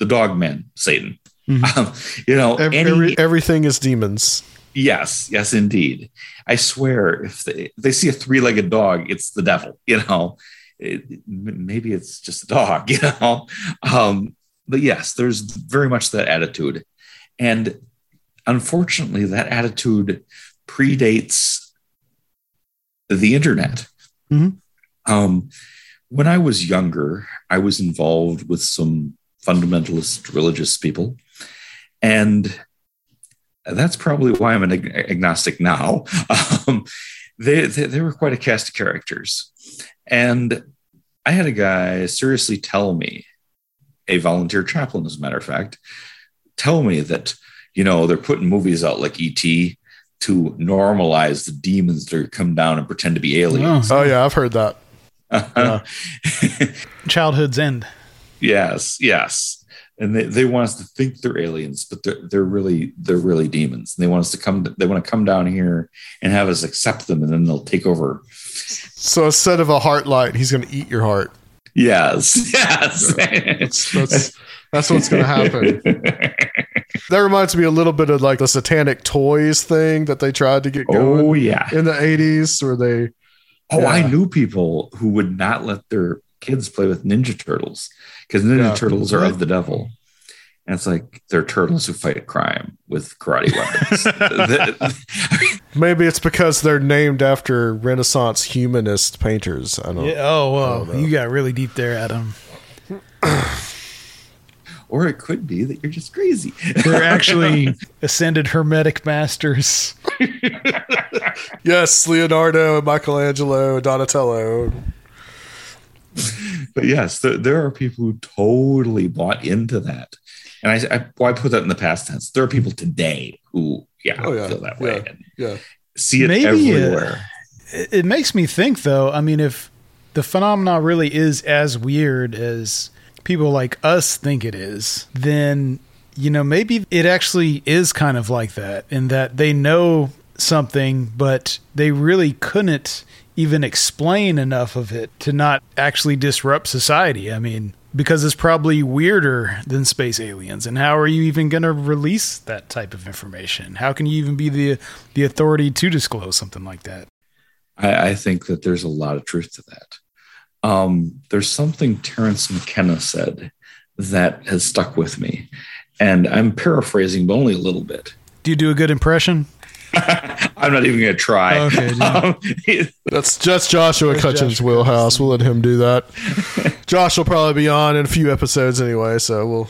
the dogmen, Satan. *laughs* Um, you know, Ev- any, every- everything is demons. Yes, yes, indeed. I swear, if they, if they see a three-legged dog, it's the devil. You know, It- maybe it's just a dog. *laughs* You know, um, but yes, there's very much that attitude, and unfortunately, that attitude predates the internet. Mhm. Um, when I was younger, I was involved with some fundamentalist religious people, and that's probably why I'm an ag- agnostic now. *laughs* Um, they, they they were quite a cast of characters, and I had a guy seriously tell me, a volunteer chaplain, as a matter of fact, tell me that you know they're putting movies out like ET to normalize the demons that come down and pretend to be aliens. Oh yeah, I've heard that. *laughs* *laughs* Childhood's end. yes, yes. And they, they want us to think they're aliens, but they're, they're really they're really demons. And they want us to come they want to come down here and have us accept them, and then they'll take over. So instead of a heart light, he's going to eat your heart. Yes, *laughs* yes. That's that's, that's what's going to happen. *laughs* That reminds me a little bit of like the satanic toys thing that they tried to get oh, going oh yeah. in the 80s where they Oh, I knew people who would not let their kids play with Ninja Turtles because Ninja Yeah. Turtles are of the devil. And it's like they're turtles who fight crime with karate weapons. *laughs* *laughs* Maybe it's because they're named after Renaissance humanist painters. I don't Yeah. Oh, I well, don't know. you got really deep there, Adam. *clears throat* or it could be that you're just crazy. They're actually *laughs* ascended hermetic masters. Yes, Leonardo, Michelangelo, Donatello. *laughs* but yes, there, there are people who totally bought into that. And I, I, well, I put that in the past tense. There are people today who, yeah, Oh, yeah. feel that way Yeah. and Yeah. see it Maybe, uh, everywhere. It, it makes me think, though. I mean, if the phenomena really is as weird as people like us think it is, then you know maybe it actually is kind of like that, in that they know something, but they really couldn't even explain enough of it to not actually disrupt society. I mean. Because it's probably weirder than space aliens, and how are you even going to release that type of information? How can you even be the the authority to disclose something like that? I, I think that there's a lot of truth to that. Um, there's something Terence McKenna said that has stuck with me. And I'm paraphrasing, but only a little bit. Do you do a good impression? *laughs* I'm not even going to try. Okay. *laughs* Um, That's just Joshua Where's Cutchin's Joshua wheelhouse. We'll let him do that. *laughs* Josh will probably be on in a few episodes anyway, so we'll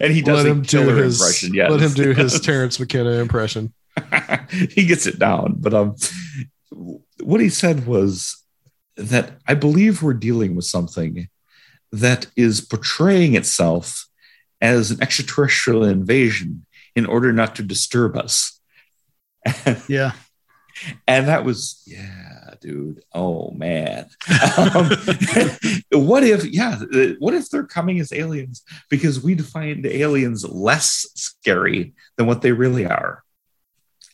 and he does let him do his impression. Yes. let him do his Terence McKenna impression. he gets it down. But um, what he said was that I believe we're dealing with something that is portraying itself as an extraterrestrial invasion in order not to disturb us. Yeah. *laughs* And that was, yeah, dude. Oh man. Um, *laughs* what if, yeah, what if they're coming as aliens because we the aliens less scary than what they really are?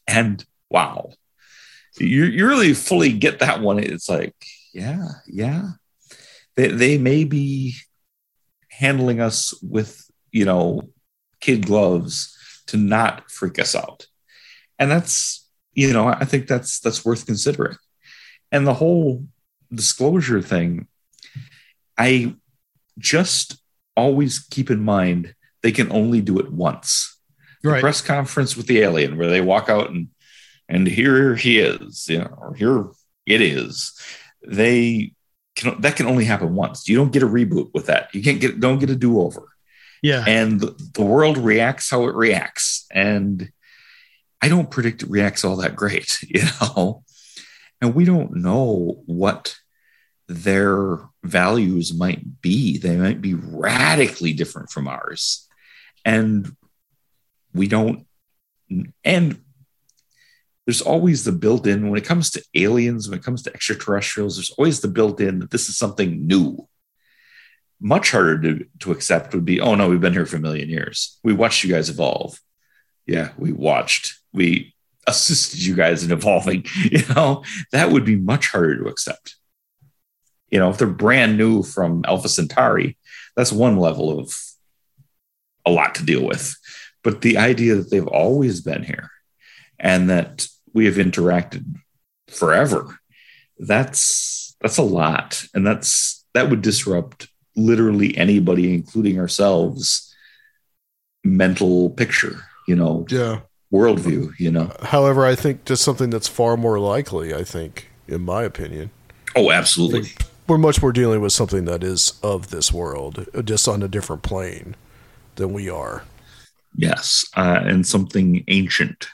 And wow, you, you really fully get that one. It's like, yeah, yeah. They, they may be handling us with, you know, kid gloves to not freak us out. And that's, you know, I think that's that's worth considering. And the whole disclosure thing, I just always keep in mind they can only do it once. The Right. press conference with the alien where they walk out and and here he is, you know, or here it is. They can that can only happen once. You don't get a reboot with that. You can't get don't get a do-over Yeah. and the, the world reacts how it reacts and i don't predict it reacts all that great *laughs* you know and we don't know what their values might be they might be radically different from ours and we don't and there's always the built in when it comes to aliens, when it comes to extraterrestrials, there's always the built in that this is something new. Much harder to, to accept would be, oh no, we've been here for a million years. We watched you guys evolve. Yeah, we watched. We assisted you guys in evolving. *laughs* You know, that would be much harder to accept. You know, if they're brand new from Alpha Centauri, that's one level of a lot to deal with. But the idea that they've always been here and that we have interacted forever, that's that's a lot. And that's that would disrupt literally anybody, including ourselves, mental picture, you know, Yeah. worldview, you know. However, I think just something that's far more likely, I think, in my opinion. Oh, absolutely. We're much more dealing with something that is of this world, just on a different plane than we are. Yes. Uh, and something ancient,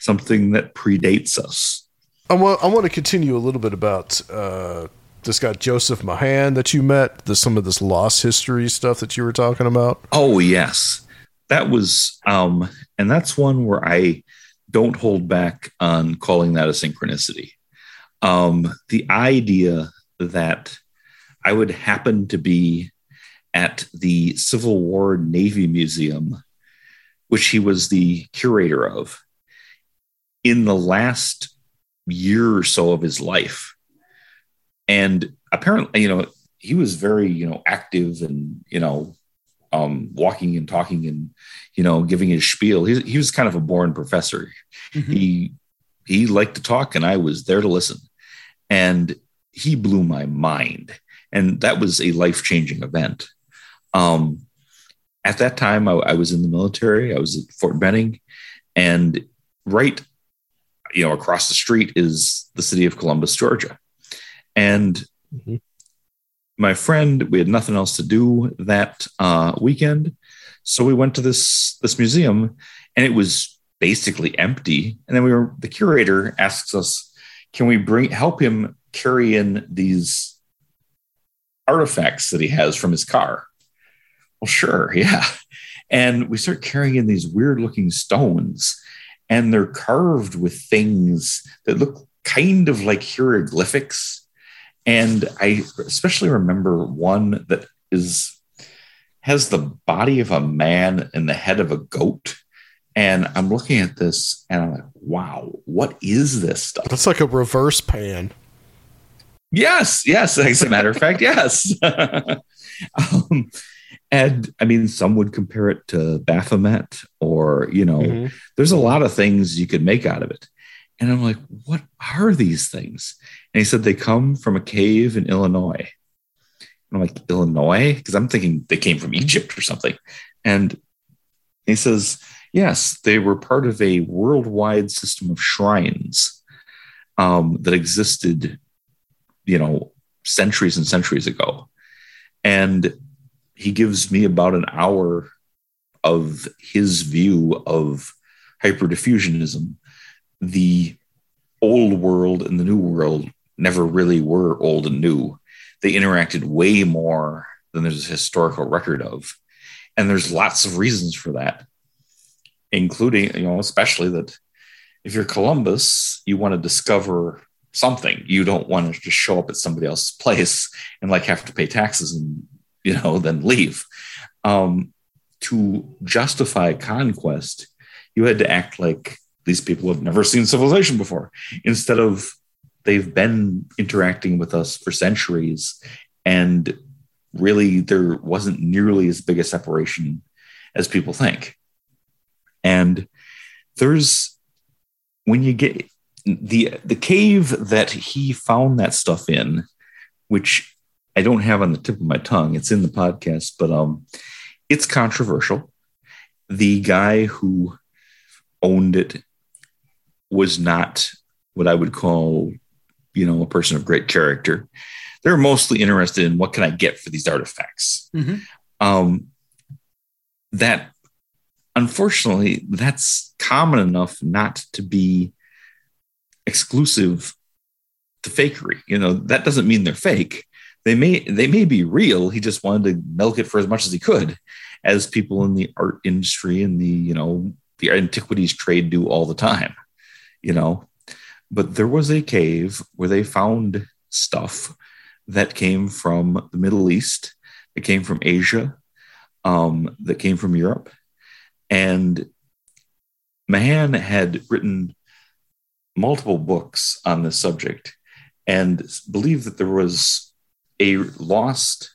something that predates us. I want I want to continue a little bit about uh, this guy Joseph Mahan that you met. The, some of this lost history stuff that you were talking about. Oh, yes. That was, um, and that's one where I don't hold back on calling that a synchronicity. Um, the idea that I would happen to be at the Civil War Navy Museum, which he was the curator of, in the last year or so of his life. And apparently, you know, he was very, you know, active and, you know, um, walking and talking and, you know, giving his spiel. He, he was kind of a born professor. He he liked to talk, and I was there to listen. And he blew my mind, and that was a life changing event. Um, at that time, I, I was in the military. I was at Fort Benning, and right, you know, across the street is the city of Columbus, Georgia, and Mhm. My friend, we had nothing else to do that uh, weekend, so we went to this this museum, and it was basically empty. And then we were the curator asks us, "Can we bring help him carry in these artifacts that he has from his car?" Well, sure, *laughs* yeah. And we start carrying in these weird looking stones, and they're carved with things that look kind of like hieroglyphics. And I especially remember one that is has the body of a man and the head of a goat. And I'm looking at this and I'm like, wow, what is this stuff? That's like a reverse pan. Yes, yes. As a matter of fact, yes. *laughs* um, and I mean, some would compare it to Baphomet, or you know, Mhm. there's a lot of things you could make out of it. And I'm like, what are these things? And he said they come from a cave in Illinois. And I'm like, Illinois? Because I'm thinking they came from Egypt or something. And he says, yes, they were part of a worldwide system of shrines um, that existed, you know, centuries and centuries ago. And he gives me about an hour of his view of hyperdiffusionism. The old world and the new world never really were old and new. They interacted way more than there's a historical record of. And there's lots of reasons for that, including, you know, especially that if you're Columbus, you want to discover something. You don't want to just show up at somebody else's place and like have to pay taxes and, you know, *laughs* then leave. Um, to justify conquest, you had to act like these people have never seen civilization before instead of they've been interacting with us for centuries and really there wasn't nearly as big a separation as people think. And there's when you get the the cave that he found that stuff in which i don't have on the tip of my tongue it's in the podcast but um it's controversial. The guy who owned it was not what I would call, you know, a person of great character. They're mostly interested in what can I get for these artifacts. Mhm. Um, that, unfortunately, that's common enough not to be exclusive to fakery. You know, that doesn't mean they're fake. They may they may be real. He just wanted to milk it for as much as he could, as people in the art industry and the you know the antiquities trade do all the time, you know. But there was a cave where they found stuff that came from the Middle East, that came from Asia, um, that came from Europe. And Mahan had written multiple books on this subject and believed that there was a lost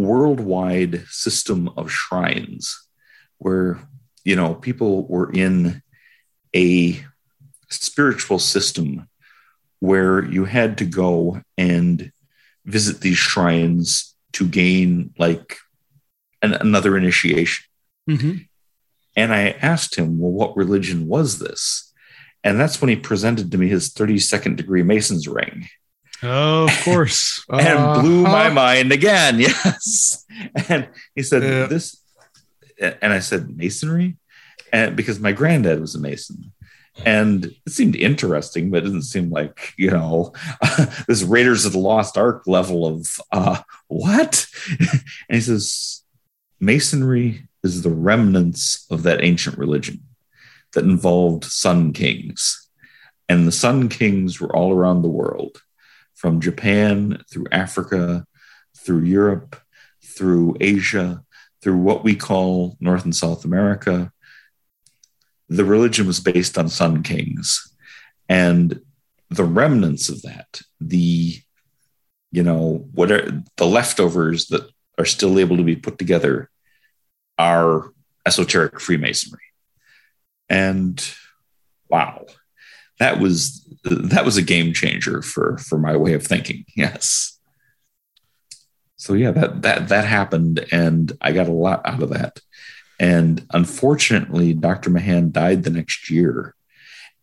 worldwide system of shrines where you know people were in a spiritual system where you had to go and visit these shrines to gain like an, another initiation. Mm-hmm. and i asked him well what religion was this? And that's when he presented to me his 32nd degree mason's ring Oh, of course. *laughs* and uh, blew my mind again. *laughs* Yes. And he said, yeah. This, and I said, Masonry? And because my granddad was a Mason. And it seemed interesting, but it didn't seem like, you know, *laughs* this Raiders of the Lost Ark level of uh, what? and he says, Masonry is the remnants of that ancient religion that involved sun kings. And the sun kings were all around the world from Japan through Africa, through Europe, through Asia, through what we call North and South America. The religion was based on sun kings. And the remnants of that, the you know, whatever the leftovers that are still able to be put together are esoteric Freemasonry. And wow, that was that was a game changer for for my way of thinking. Yes. So yeah, that that that happened, and I got a lot out of that. And unfortunately, Dr. Mahan died the next year,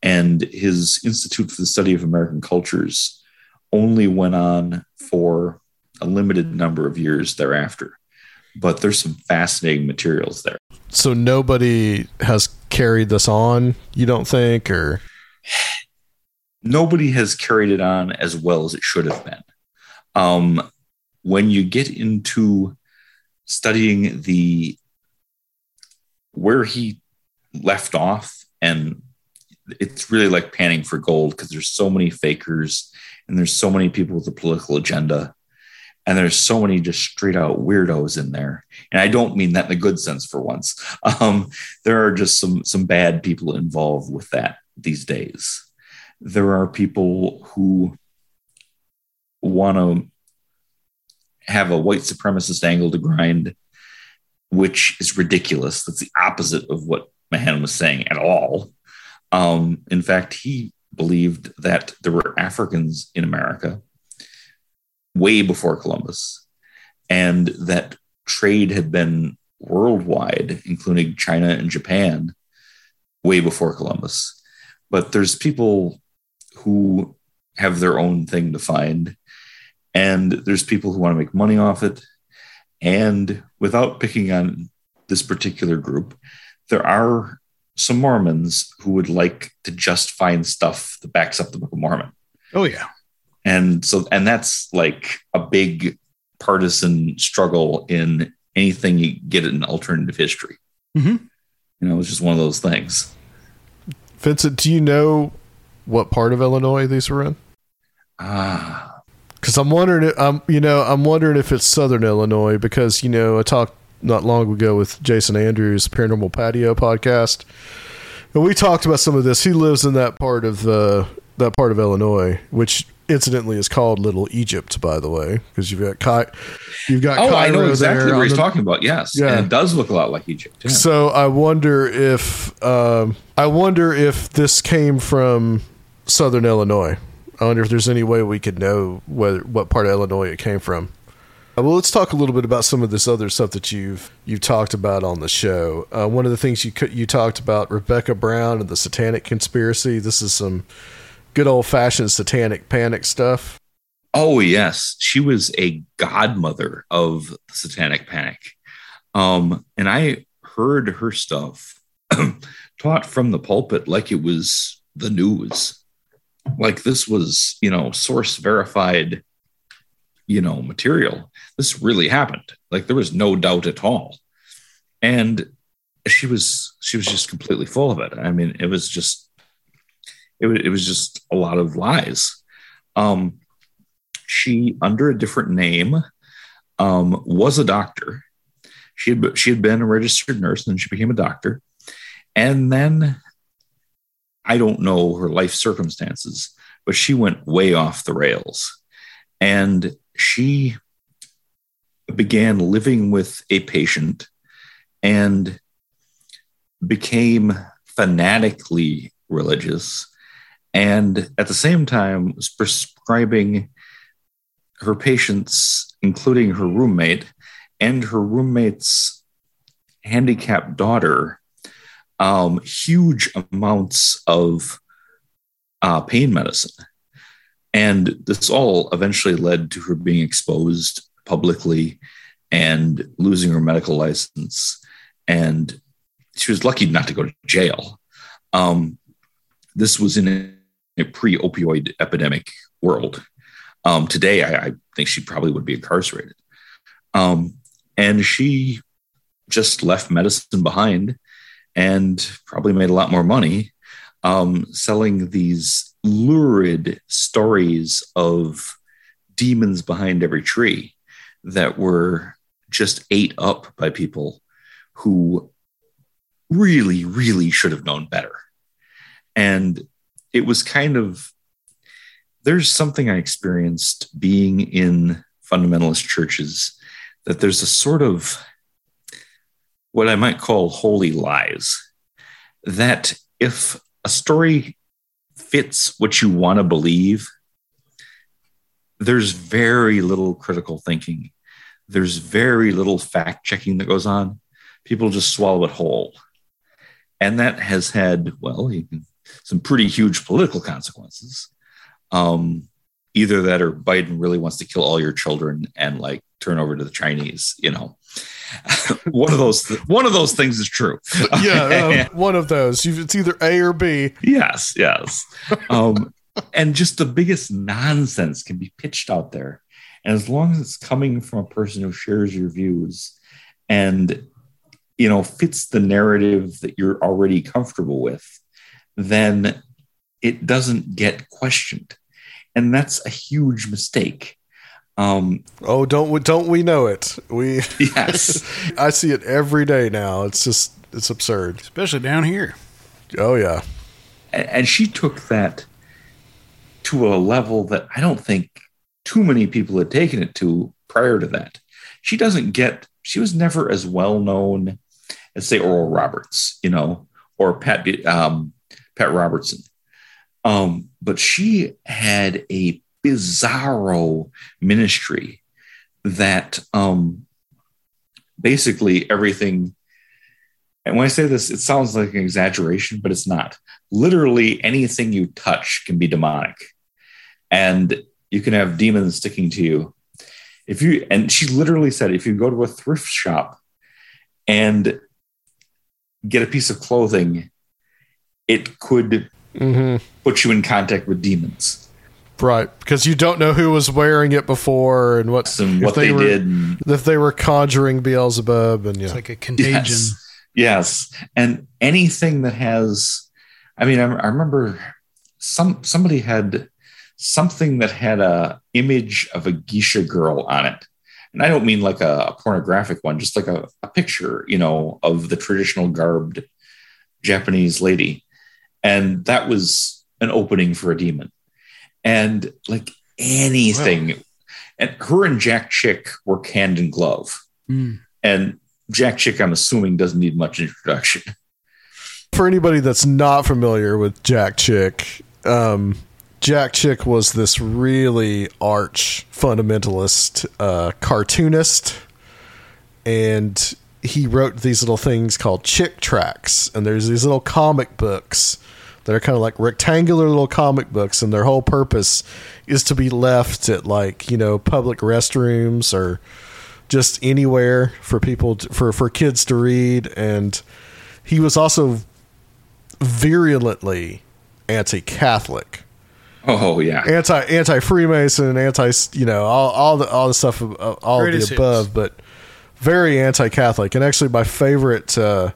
and his Institute for the Study of American Cultures only went on for a limited number of years thereafter. But there's some fascinating materials there. So nobody has carried this on, you don't think, or *sighs* nobody has carried it on as well as it should have been. Um, when you get into studying the where he left off, and it's really like panning for gold because there's so many fakers and there's so many people with a political agenda and there's so many just straight out weirdos in there. And i don't mean that in a good sense for once. *laughs* Um, there are just some some bad people involved with that these days there are people who want to have a white supremacist angle to grind, which is ridiculous. That's the opposite of what Mahan was saying at all. Um, in fact, he believed that there were Africans in America way before Columbus, and that trade had been worldwide, including China and Japan, way before Columbus. But there's people who have their own thing to find. And there's people who want to make money off it. And without picking on this particular group, there are some Mormons who would like to just find stuff that backs up the Book of Mormon. Oh yeah. And so, and that's like a big partisan struggle in anything you get in alternative history. Mhm. You know, it's just one of those things. Vincent, do you know what part of Illinois these were in? Ah, Because I'm wondering, I'm you know, I'm wondering if it's Southern Illinois because you know I talked not long ago with Jason Andrews, Paranormal Patio podcast, and we talked about some of this. He lives in that part of uh, that part of Illinois, which incidentally is called Little Egypt, by the way, because you've got Ky- you've got oh, I know exactly what he's the- talking about. Yes, Yeah. and it does look a lot like Egypt. yeah. So I wonder if um, I wonder if this came from Southern Illinois. I wonder if there's any way we could know whether what part of Illinois it came from. Uh, Well, let's talk a little bit about some of this other stuff that you've you talked about on the show. Uh, one of the things you you talked about Rebecca Brown and the Satanic Conspiracy. This is some good old fashioned Satanic Panic stuff. Oh yes, she was a godmother of the Satanic Panic, um, and I heard her stuff *clears throat* taught from the pulpit like it was the news, like this was you know source verified, you know material. This really happened. Like there was no doubt at all, and she was she was just completely full of it. I mean, it was just it was, it was just a lot of lies. Um, she, under a different name, um, was a doctor. She had she had been a registered nurse, and then she became a doctor. And then I don't know her life circumstances, but she went way off the rails, and she began living with a patient and became fanatically religious and at the same time was prescribing her patients, including her roommate and her roommate's handicapped daughter, um, huge amounts of uh, pain medicine. And this all eventually led to her being exposed publicly and losing her medical license. And she was lucky not to go to jail. Um, this was in a, a pre opioid epidemic world. Um, today, I, I think she probably would be incarcerated. Um, and she just left medicine behind and probably made a lot more money um, selling these lurid stories of demons behind every tree that were just ate up by people who really, really should have known better. And it was kind of, there's something I experienced being in fundamentalist churches that there's a sort of what I might call holy lies. That if a story fits what you want to believe, there's very little critical thinking. There's very little fact checking that goes on. People just swallow it whole. And that has had, well, some pretty huge political consequences. Um, either that or Biden really wants to kill all your children and like turn over to the Chinese, you know. *laughs* one of those one of those things is true. *laughs* yeah, uh, *laughs* one of those. It's either A or B. yes, yes. Um, and just the biggest nonsense can be pitched out there. And as long as it's coming from a person who shares your views and you know fits the narrative that you're already comfortable with, then it doesn't get questioned. And that's a huge mistake. Um, Oh, don't we, don't we know it? We *laughs* yes. I see it every day now. It's just it's absurd. Especially down here. Oh yeah. and, and she took that to a level that I don't think too many people had taken it to prior to that. She doesn't get. She was never as well known as say Oral Roberts, you know, or Pat um, Pat Robertson. Um, but she had a bizarro ministry that um, basically everything. And when I say this, it sounds like an exaggeration, but it's not literally anything you touch can be demonic and you can have demons sticking to you if you and she literally said if you go to a thrift shop and get a piece of clothing, it could Mm-hmm. put you in contact with demons Right, because you don't know who was wearing it before and what and if what they, were, did. If they were conjuring Beelzebub, and yeah, It's like a contagion. yes, yes, and anything that has, I mean, I, I remember some somebody had something that had a image of a geisha girl on it. And I don't mean like a, a pornographic one, just like a, a picture, you know, of the traditional garbed Japanese lady. And that was an opening for a demon. And like anything, and her and Jack Chick work hand in glove. Mm. And Jack Chick, I'm assuming, doesn't need much introduction. for anybody that's not familiar with Jack Chick, um, Jack Chick was this really arch fundamentalist uh, cartoonist, and he wrote these little things called Chick Tracts, and there's these little comic books that are kind of like rectangular little comic books, and their whole purpose is to be left at like you know public restrooms or just anywhere for people to, for for kids to read and he was also virulently anti-Catholic, Oh, yeah. anti anti Freemason, anti you know all all the all the stuff uh, all of Greatest the above, but very anti-Catholic. And actually, my favorite uh,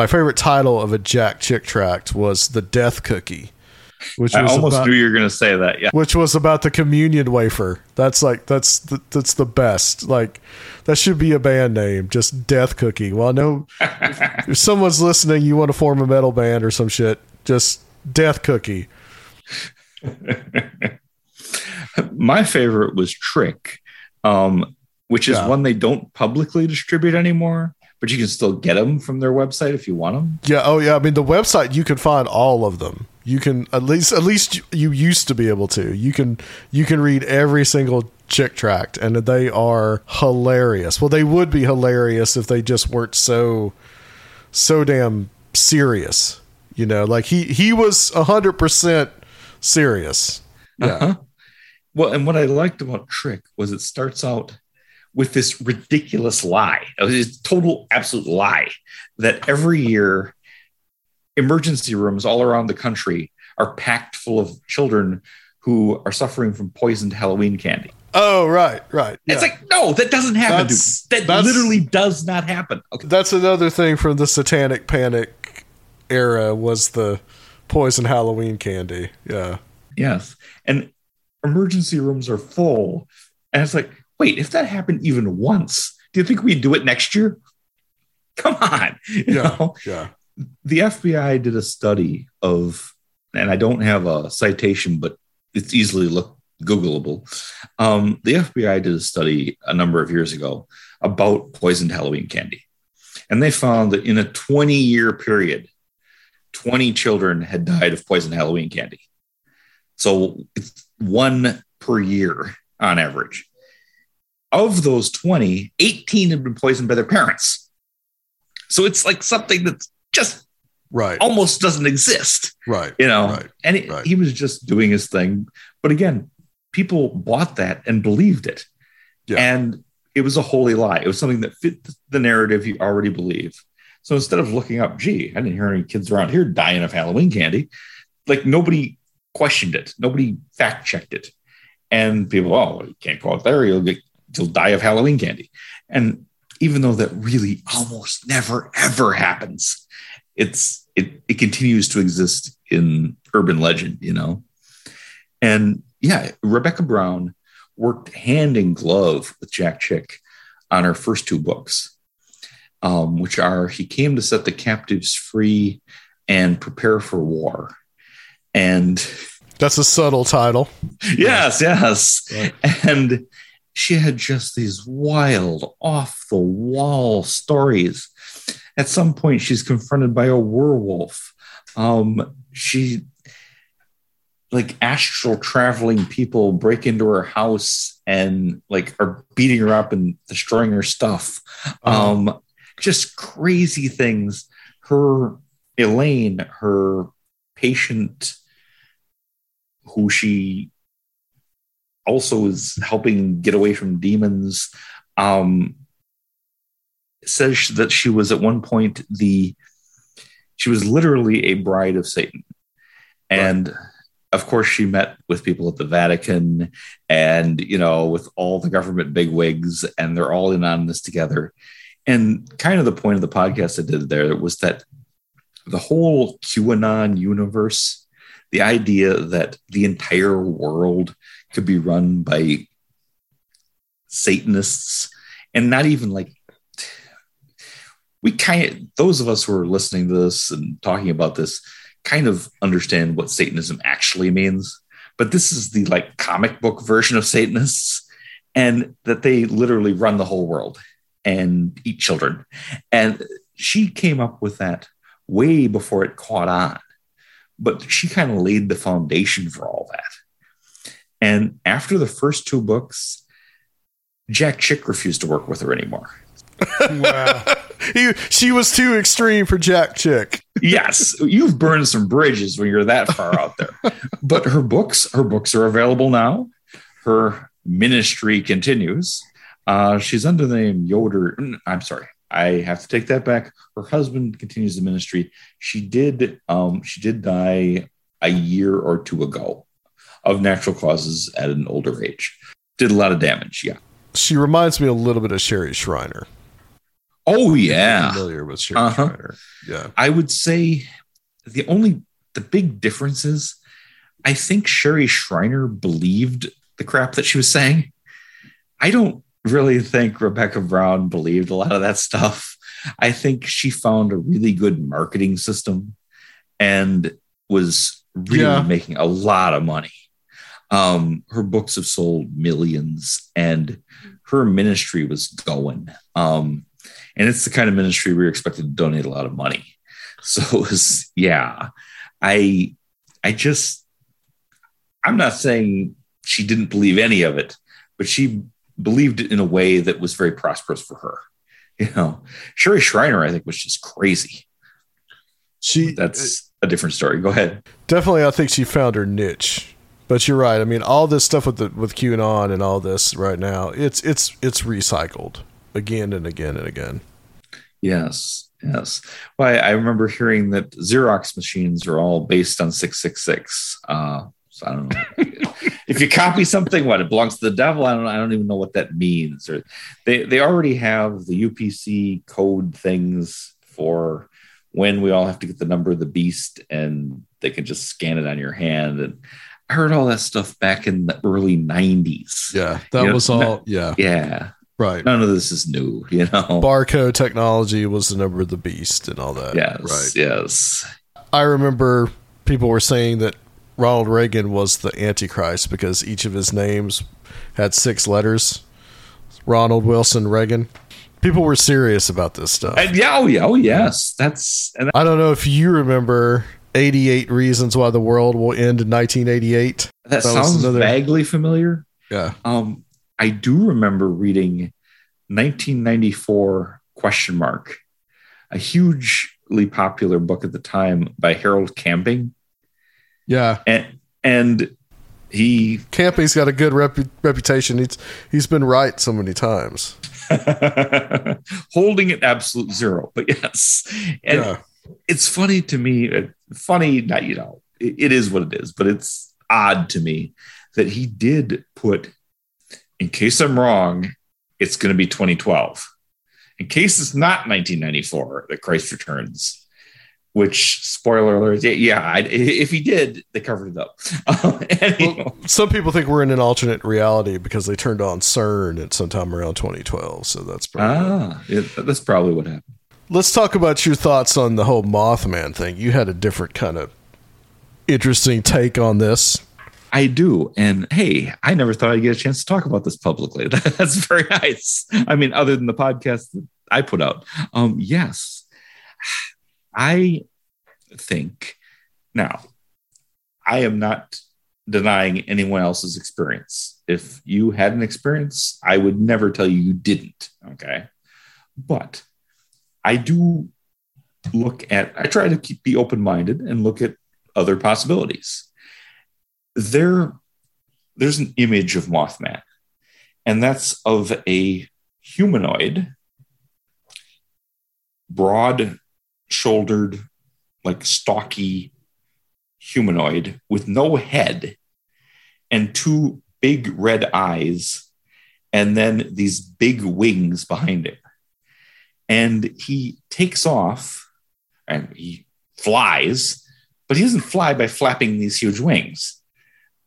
my favorite title of a Jack Chick tract was the Death Cookie, which I was almost about, knew you were going to say that. Yeah. which was about the communion wafer. That's like that's the, that's the best. Like that should be a band name, just Death Cookie. Well, I no, *laughs* if someone's listening, you want to form a metal band or some shit, just Death Cookie. *laughs* My favorite was Trick, um, which is Yeah. one they don't publicly distribute anymore, but you can still get them from their website if you want them. Yeah. Oh, yeah. I mean, the website you can find all of them. You can at least at least you- used to be able to. You can you can read every single chick tract, and they are hilarious. Well, they would be hilarious if they just weren't so so damn serious. You know, like he he was hundred percent serious. Yeah. Uh-huh. Well, and what I liked about Trick was it starts out with this ridiculous lie, a total absolute lie that every year emergency rooms all around the country are packed full of children who are suffering from poisoned Halloween candy. Oh, right, right. It's like, no, that doesn't happen. That's- That that's- literally does not happen. Okay. That's another thing from the Satanic Panic era was the poison Halloween candy. Yeah. Yes. And emergency rooms are full. And it's like, wait, if that happened even once, do you think we'd do it next year? Come on. You Yeah. know? Yeah. The FBI did a study of, and I don't have a citation, but it's easily look Googleable. Um, the FBI did a study a number of years ago about poisoned Halloween candy. And they found that in a 20 year period, 20 children had died of poisoned Halloween candy. So it's one per year on average. Of those 20, 18 had been poisoned by their parents. So it's like something that's just Right. almost doesn't exist, Right. you know? Right. And he, right. he was just doing his thing. But again, people bought that and believed it. Yeah. And it was a holy lie. It was something that fit the narrative you already believe. So instead of looking up, gee, I didn't hear any kids around here dying of Halloween candy, like nobody questioned it. Nobody fact checked it. And people, oh, you can't go out there. You'll get, you'll die of Halloween candy. And even though that really almost never, ever happens, it's, it, it continues to exist in urban legend, you know? And yeah, Rebecca Brown worked hand in glove with Jack Chick on her first two books, um, which are He Came to Set the Captives Free and Prepare for War. And That's a subtle title. yes, yes. Right. And she had just these wild, off the wall stories. At some point, she's confronted by a werewolf. Um, she, like, astral traveling people break into her house and, like, are beating her up and destroying her stuff. Uh-huh. Um, just crazy things. Her, Elaine, her patient who she also is helping get away from demons. Um, says that she was at one point the she was literally a bride of Satan. And right. of course she met with people at the Vatican and you know with all the government bigwigs and they're all in on this together. And kind of the point of the podcast I did there was that the whole QAnon universe, the idea that the entire world could be run by Satanists and not even like we kind of those of us who are listening to this and talking about this kind of understand what Satanism actually means. But this is the like comic book version of Satanists, and that they literally run the whole world and eat children. And she came up with that way before it caught on. But she kind of laid the foundation for all that. And after the first two books, Jack Chick refused to work with her anymore. wow. *laughs* he, she was too extreme for Jack Chick. yes, you've burned some bridges when you're that far out there. But her books, her books are available now. Her ministry continues. Uh, she's under the name Yoder. I'm sorry, I have to take that back. Her husband continues the ministry. She did. Um, she did die a year or two ago of natural causes at an older age. Did a lot of damage. Yeah. She reminds me a little bit of Sherry Shriner. Oh yeah, familiar with Sherry uh-huh. Shriner. Yeah, I would say the only the big difference is I think Sherry Shriner believed the crap that she was saying. I don't really think Rebecca Brown believed a lot of that stuff. I think she found a really good marketing system and was really yeah. making a lot of money. Um, her books have sold millions and her ministry was going. Um, and it's the kind of ministry we are expected to donate a lot of money. *laughs* So it was, yeah, I, I just, I'm not saying she didn't believe any of it, but she believed it in a way that was very prosperous for her. You know, Sherry Shriner, I think, was just crazy. She, that's a different story. Go ahead. Definitely, I think she found her niche. But you're right. I mean, all this stuff with the with QAnon and all this right now, it's it's it's recycled again and again and again. Yes, yes. Well, I, I remember hearing that Xerox machines are all based on 666. Uh, so I don't know. if you copy something, what it belongs to the devil. I don't. I don't even know what that means. Or they they already have the UPC code things for when we all have to get the number of the beast, and they can just scan it on your hand. And I heard all that stuff back in the early '90s. Yeah, that you was know, all. *laughs* Yeah, yeah. Right. None of this is new, *laughs* you know. Barcode technology was the number of the beast and all that. Yes. Right. Yes. I remember people were saying that Ronald Reagan was the Antichrist because each of his names had six letters. Ronald Wilson Reagan. People were serious about this stuff. And yeah, oh yeah, oh yes. That's and I don't know if you remember 88 Reasons Why the World Will End in 1988. That, that sounds another, vaguely familiar. Yeah. Um I do remember reading 1994 question mark, a hugely popular book at the time by Harold Camping. Yeah. And and he Camping's got a good rep- reputation. He's he's been right so many times. *laughs* Holding it absolute zero, but yes. And yeah. It's funny to me, uh, funny, not you know, it, it is what it is, but it's odd to me that he did put in case I'm wrong, it's going to be 2012. In case it's not 1994 that Christ returns, which spoiler alert, yeah, I, if he did, they covered it up. *laughs* well, some people think we're in an alternate reality because they turned on CERN at sometime around 2012. So that's probably ah, that's probably what happened. Let's talk about your thoughts on the whole Mothman thing. You had a different kind of interesting take on this. I do. And hey, I never thought I'd get a chance to talk about this publicly. *laughs* That's very nice. I mean, other than the podcast that I put out. Um, yes. I think now I am not denying anyone else's experience. If you had an experience, I would never tell you you didn't. Okay. But I do look at, I try to keep, be open minded and look at other possibilities there there's an image of Mothman, and that's of a humanoid broad shouldered, like stocky humanoid with no head and two big red eyes, and then these big wings behind him. And he takes off and he flies, but he doesn't fly by flapping these huge wings,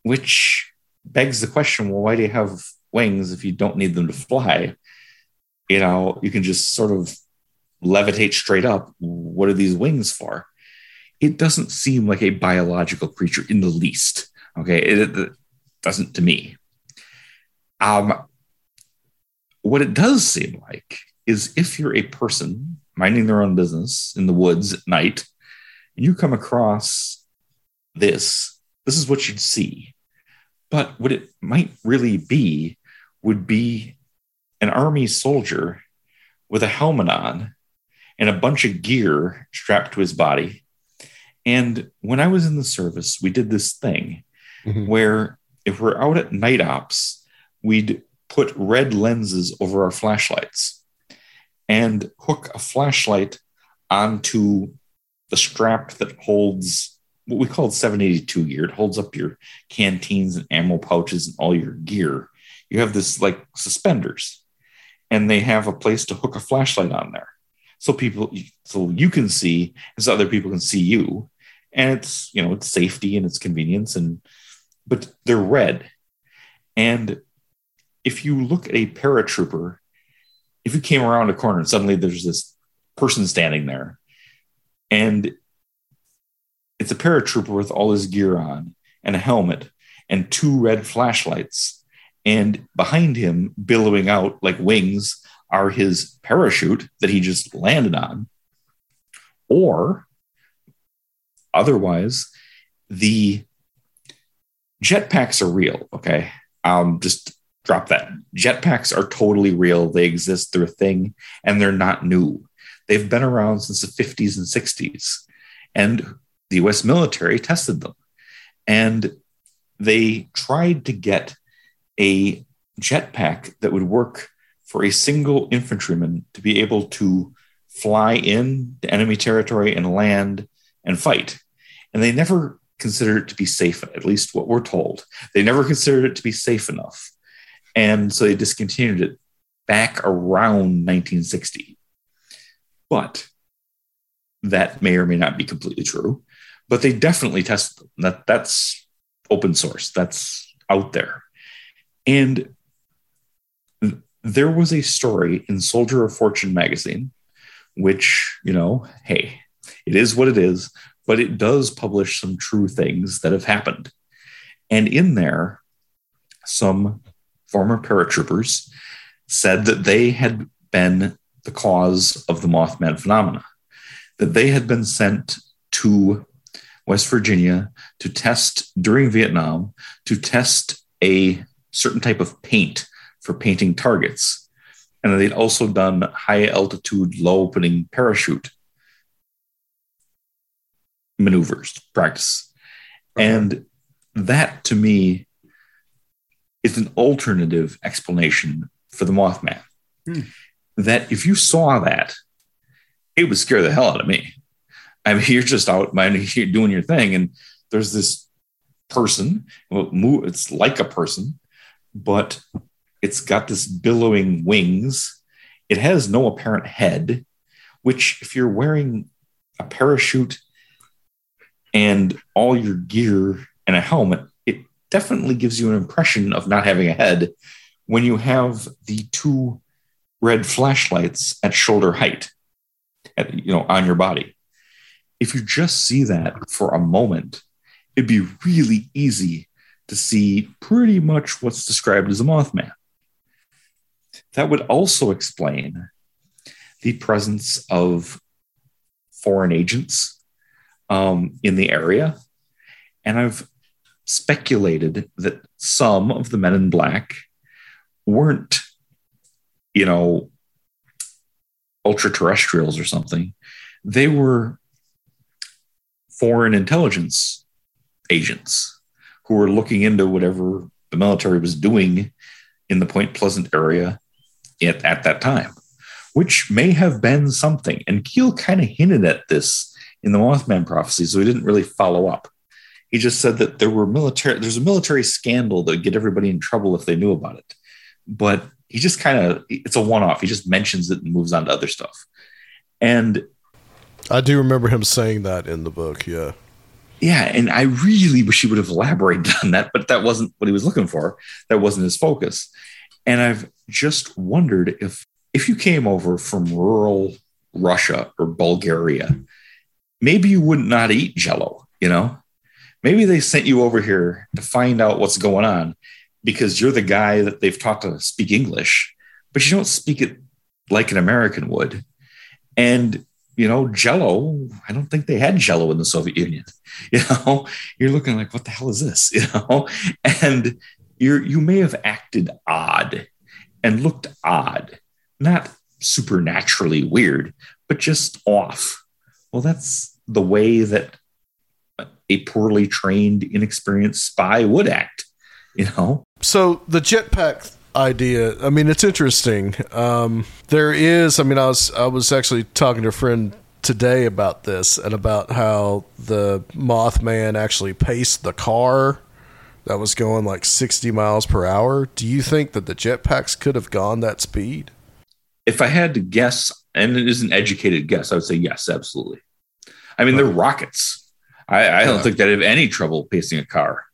which begs the question well, why do you have wings if you don't need them to fly? You know, you can just sort of levitate straight up. What are these wings for? It doesn't seem like a biological creature in the least. Okay. It, it doesn't to me. Um, what it does seem like is if you're a person minding their own business in the woods at night, and you come across this, this is what you'd see. But what it might really be would be an army soldier with a helmet on and a bunch of gear strapped to his body. And when I was in the service, we did this thing mm-hmm. where if we're out at night ops, we'd put red lenses over our flashlights and hook a flashlight onto the strap that holds what we call 782 gear. It holds up your canteens and ammo pouches and all your gear. You have this like suspenders, and they have a place to hook a flashlight on there, so people, so you can see, and so other people can see you, and it's you know it's safety and it's convenience, and but they're red, and if you look at a paratrooper, if you came around a corner and suddenly there's this person standing there, and it's a paratrooper with all his gear on and a helmet and two red flashlights. And behind him, billowing out like wings, are his parachute that he just landed on. Or otherwise, the jetpacks are real. Okay. Um, just drop that. Jetpacks are totally real. They exist. They're a thing and they're not new. They've been around since the 50s and 60s. And the US military tested them. And they tried to get a jetpack that would work for a single infantryman to be able to fly in to enemy territory and land and fight. And they never considered it to be safe, at least what we're told. They never considered it to be safe enough. And so they discontinued it back around 1960. But that may or may not be completely true, but they definitely tested them. That that's open source. That's out there. And there was a story in Soldier of Fortune magazine, which, you know, hey, it is what it is, but it does publish some true things that have happened. And in there, some former paratroopers said that they had been the cause of the Mothman phenomena that they had been sent to West Virginia to test during Vietnam to test a certain type of paint for painting targets. And they'd also done high altitude, low opening parachute maneuvers practice. And that to me is an alternative explanation for the Mothman. Hmm. That if you saw that it would scare the hell out of me. I mean, *laughs* you're just out, *laughs* you're doing your thing, and there's this person. It's like a person, but it's got this billowing wings. It has no apparent head, which, if you're wearing a parachute and all your gear and a helmet, definitely gives you an impression of not having a head when you have the two red flashlights at shoulder height at, you know, on your body. If you just see that for a moment, it'd be really easy to see pretty much what's described as a Mothman. That would also explain the presence of foreign agents um, in the area. And I've speculated that some of the men in black weren't, you know, ultra terrestrials or something. They were foreign intelligence agents who were looking into whatever the military was doing in the Point Pleasant area at, at that time. which may have been something. And Keel kind of hinted at this in the Mothman prophecy, so he didn't really follow up. He just said that there were military, there's a military scandal that would get everybody in trouble if they knew about it. But he just kind of, it's a one off. He just mentions it and moves on to other stuff. And I do remember him saying that in the book. Yeah. Yeah. And I really wish he would have elaborated *laughs* on that, but that wasn't what he was looking for. That wasn't his focus. And I've just wondered if if you came over from rural Russia or Bulgaria, maybe you would not eat jello, you know? Maybe they sent you over here to find out what's going on because you're the guy that they've taught to speak English, but you don't speak it like an American would. And you know, Jello. I don't think they had Jello in the Soviet Union. *laughs* You know, you're looking like, what the hell is this? *laughs* You know, and you you may have acted odd and looked odd, not supernaturally weird, but just off. Well, that's the way that a poorly trained, inexperienced spy would act. You know. So the jetpack idea. I mean, it's interesting. Um, there is. I mean, I was I was actually talking to a friend today about this and about how the Mothman actually paced the car that was going like 60 miles per hour. Do you think that the jetpacks could have gone that speed? If I had to guess, and it is an educated guess, I would say yes, absolutely. I mean, they're rockets. I, I don't think they'd have any trouble pacing a car.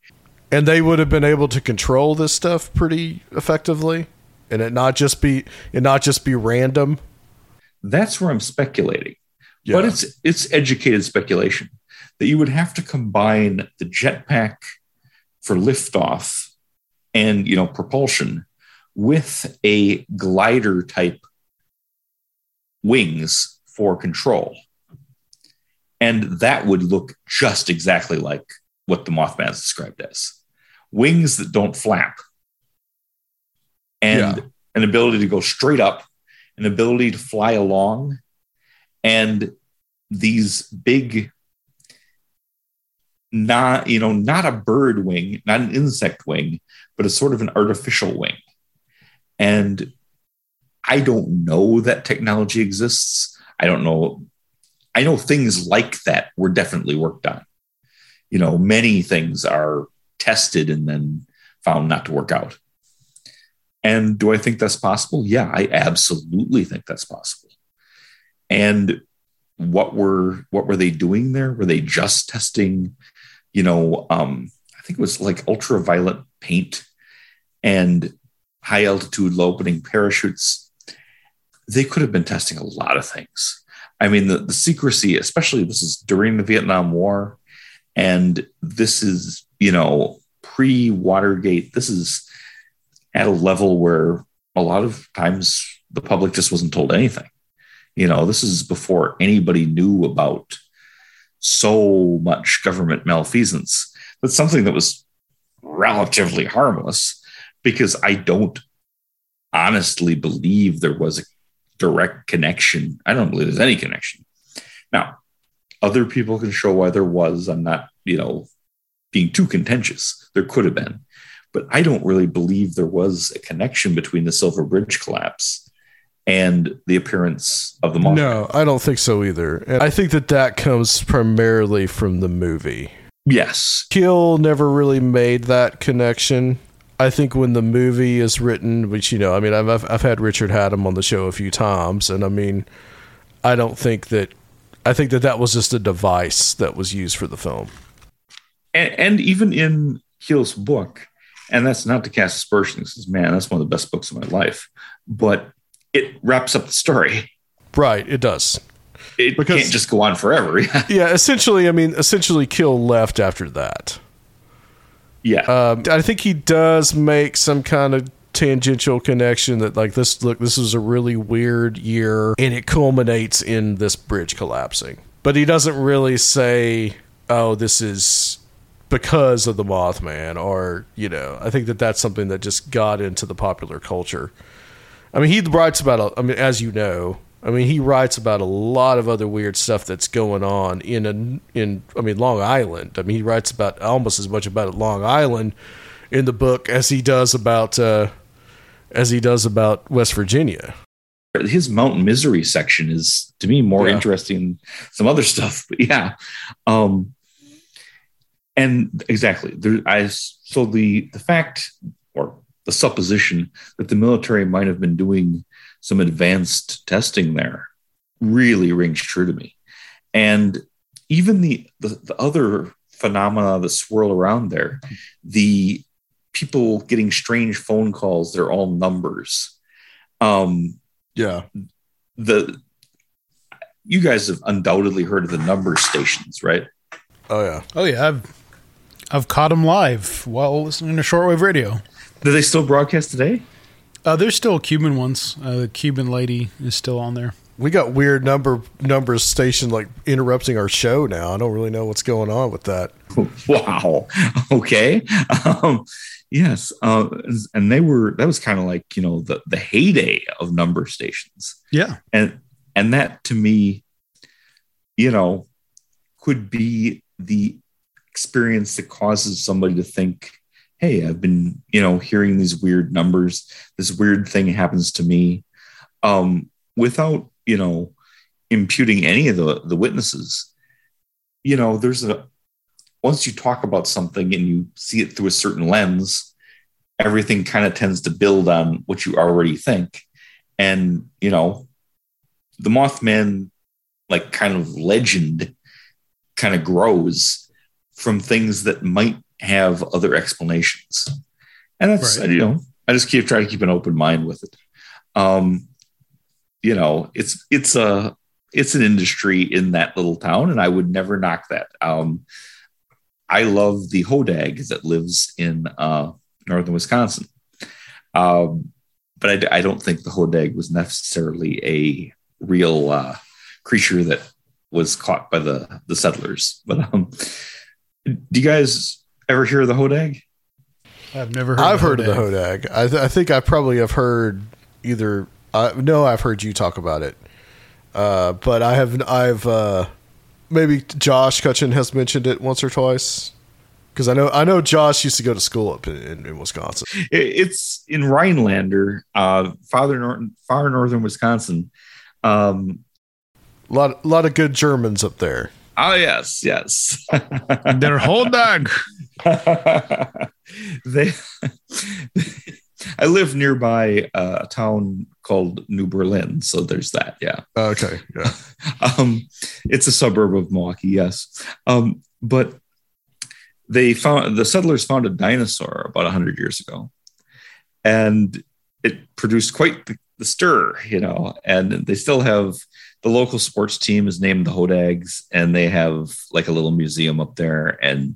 And they would have been able to control this stuff pretty effectively, and it not just be it not just be random. That's where I'm speculating, yeah. but it's it's educated speculation that you would have to combine the jetpack for liftoff and you know propulsion with a glider type wings for control. And that would look just exactly like what the Mothman is described as. Wings that don't flap, and yeah. an ability to go straight up, an ability to fly along, and these big not you know not a bird wing not an insect wing but a sort of an artificial wing. And i don't know that technology exists. I don't know i know things like that were definitely worked on. You know many things are tested and then found not to work out. And do i think that's possible? Yeah i absolutely think that's possible. And what were what were they doing there? Were they just testing you know, um, I think it was like ultraviolet paint and high altitude, low opening parachutes. They could have been testing a lot of things. I mean, the, the secrecy, especially this is during the Vietnam War, and this is, you know, pre Watergate. This is at a level where a lot of times the public just wasn't told anything. You know, this is before anybody knew about so much government malfeasance. That's something that was relatively harmless because I don't honestly believe there was a direct connection. I don't believe there's any connection. Now, other people can show why there was. I'm not, you know, being too contentious. There could have been, but I don't really believe there was a connection between the Silver Bridge collapse and the appearance of the monster. No, I don't think so either. And I think that that comes primarily from the movie. Yes. Keel never really made that connection. I think when the movie is written, which, you know, I mean, I've, I've had Richard Hatem on the show a few times, and I mean, I don't think that, I think that that was just a device that was used for the film. And, and even in Keel's book, and that's not to cast aspersions, because man, that's one of the best books of my life. But it wraps up the story. Right, it does. It because, can't just go on forever. *laughs* yeah, essentially, I mean, essentially, Keel left after that. Yeah, um, I think he does make some kind of tangential connection that like this look this is a really weird year and it culminates in this bridge collapsing but he doesn't really say oh this is because of the mothman or you know i think that that's something that just got into the popular culture I mean, he writes about. i mean, as you know, I mean, he writes about a lot of other weird stuff that's going on in a, in. I mean, Long Island. I mean, he writes about almost as much about Long Island in the book as he does about uh, as he does about West Virginia. his Mountain Misery section is to me more Yeah. interesting than some other stuff. *laughs* But yeah, um, and exactly there. I so the the fact or the supposition that the military might have been doing some advanced testing there really rings true to me, and even the the, the other phenomena that swirl around there, the people getting strange phone calls, they're all numbers. Um, Yeah. the you guys have undoubtedly heard of the number stations, right? Oh yeah. Oh yeah, I've I've caught them live while listening to shortwave radio. Do they still broadcast today? Uh, there's still Cuban ones. Uh, the Cuban lady is still on there. We got weird number numbers station like interrupting our show now. I don't really know what's going on with that. *laughs* Wow. *laughs* Okay. Um, yes. Uh, and they were that was kind of like you know the the heyday of number stations. Yeah, and and that to me you know could be the experience that causes somebody to think hey i've been you know hearing these weird numbers. This weird thing happens to me um without you know imputing any of the the witnesses. You know there's a once you talk about something and you see it through a certain lens everything kind of tends to build on what you already think. And you know the Mothman like kind of legend kind of grows from things that might have other explanations. And that's Right. you know, I just keep trying to keep an open mind with it. Um, you know, it's it's a it's an industry in that little town, and I would never knock that. Um, I love the hodag that lives in uh, northern Wisconsin. Um, but I, I don't think the hodag was necessarily a real uh, creature that was caught by the the settlers. But um, do you guys ever hear of the hodag? I've never heard. I've of heard of the Hodag. Hodag. I, th- I think I probably have heard either. Uh, no, I've heard you talk about it, uh, but I have. I've uh, maybe Josh Cutchin has mentioned it once or twice because I know I know Josh used to go to school up in, in, in Wisconsin. It's in Rhinelander, uh, farther nor- far northern Wisconsin. Um, A lot, a lot of good Germans up there. oh yes, yes. *laughs* Their whole dog. *laughs* they I live nearby a town called New Berlin, so there's that. Yeah. Okay, yeah, *laughs* um, it's a suburb of Milwaukee, yes. Um, but they found the settlers found a dinosaur about 100 years ago, and it produced quite the, the stir, you know. And they still have the local sports team is named the Hodags, and they have like a little museum up there, and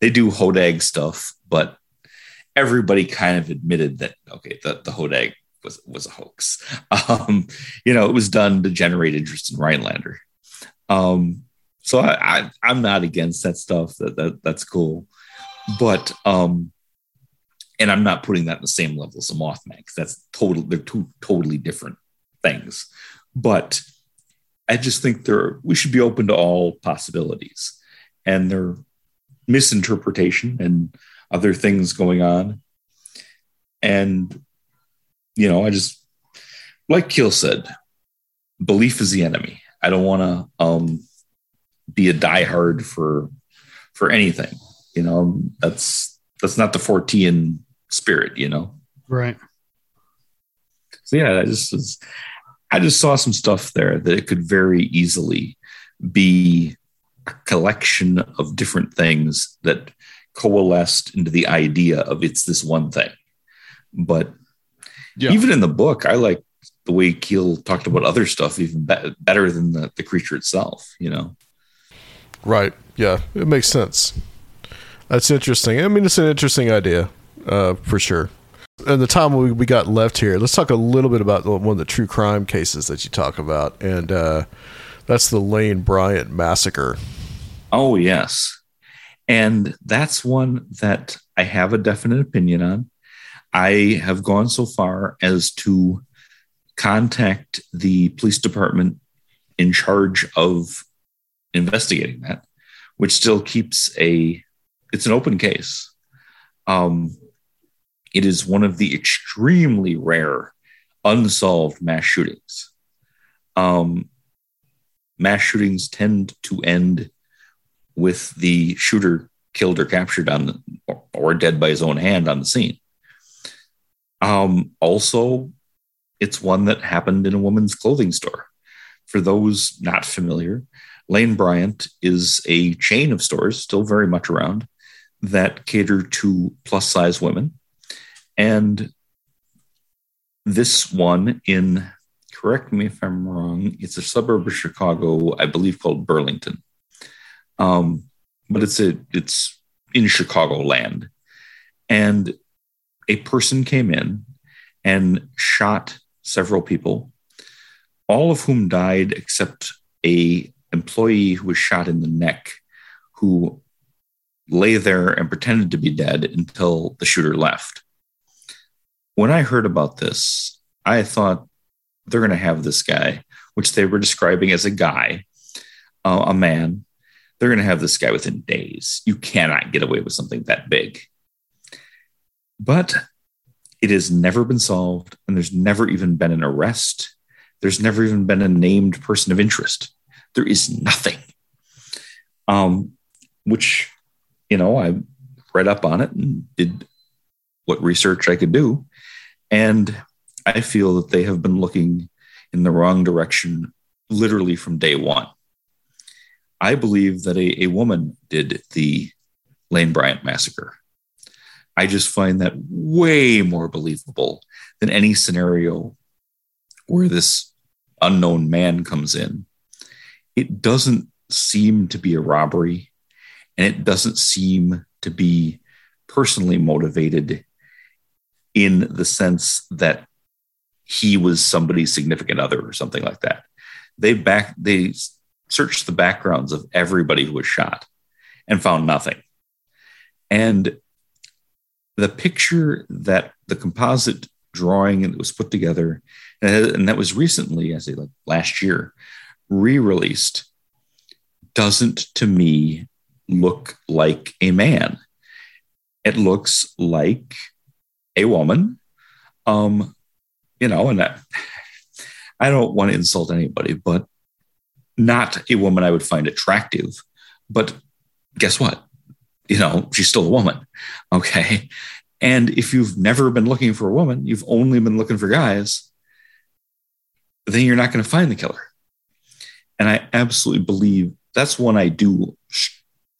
they do Hodag stuff, but everybody kind of admitted that okay, the, the Hodag was was a hoax. *laughs* Um, you know, it was done to generate interest in Rhinelander. Um, so I, I I'm not against that stuff. That, that that's cool, but um, and I'm not putting that in the same level as a Mothman because that's total. They're two totally different things. But I just think there we should be open to all possibilities, and their misinterpretation and other things going on. And you know, I just like Keel said, belief is the enemy. I don't want to um, be a diehard for for anything. You know, that's that's not the Fortean spirit. You know. Right. So yeah, I just was, I just saw some stuff there that it could very easily be collection of different things that coalesced into the idea of it's this one thing. But Yeah. even in the book, I like the way Keel talked about other stuff even be- better than the, the creature itself. You know. right. Yeah, it makes sense. That's interesting. I mean, it's an interesting idea uh, for sure. And the time we, we got left here, let's talk a little bit about one of the true crime cases that you talk about, and uh, that's the Lane Bryant massacre. Oh, yes. And that's one that I have a definite opinion on. I have gone so far as to contact the police department in charge of investigating that, which still keeps a it's an open case. Um, it is one of the extremely rare unsolved mass shootings. Um, mass shootings tend to end with the shooter killed or captured on the, or, dead by his own hand on the scene. Um, also, it's one that happened in a woman's clothing store. For those not familiar, Lane Bryant is a chain of stores, still very much around, that cater to plus size women. And this one in, correct me if I'm wrong, it's a suburb of Chicago, I believe called Burlington. Um, but it's a it's in Chicago land. And a person came in and shot several people, all of whom died except a employee who was shot in the neck who lay there and pretended to be dead until the shooter left. When I heard about this, I thought they're going to have this guy, which they were describing as a guy, uh, a man. They're going to have this guy within days. You cannot get away with something that big. But it has never been solved, and there's never even been an arrest. There's never even been a named person of interest. There is nothing. Um, which, you know, I read up on it and did what research I could do. And I feel that they have been looking in the wrong direction literally from day one. I believe that a, a woman did the Lane Bryant massacre. I just find that way more believable than any scenario where this unknown man comes in. It doesn't seem to be a robbery, and it doesn't seem to be personally motivated in the sense that he was somebody's significant other or something like that. They back they searched the backgrounds of everybody who was shot and found nothing. And the picture that the composite drawing that was put together, and that was recently, I say like last year, re-released, doesn't to me look like a man. It looks like a woman. Um, you know, and I, I don't want to insult anybody, but not a woman I would find attractive. But guess what? You know, she's still a woman. *laughs* Okay. And if you've never been looking for a woman, you've only been looking for guys, then you're not going to find the killer. And I absolutely believe that's one I do.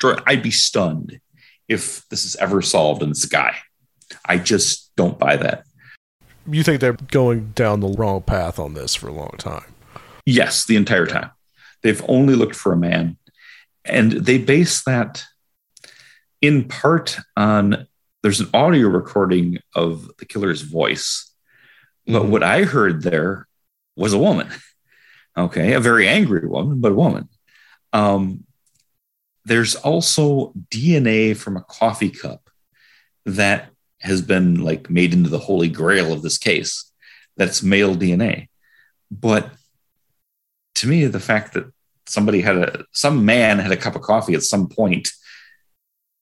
I'd be stunned if this is ever solved and it's a guy. I just don't buy that. You think they're going down the wrong path on this for a long time? Yes, the entire time. They've only looked for a man. And they base that in part on there's an audio recording of the killer's voice. But what I heard there was a woman. *laughs* Okay, a very angry woman, but a woman. Um, there's also DNA from a coffee cup that has been like made into the holy grail of this case. That's male DNA. But to me, the fact that somebody had a some man had a cup of coffee at some point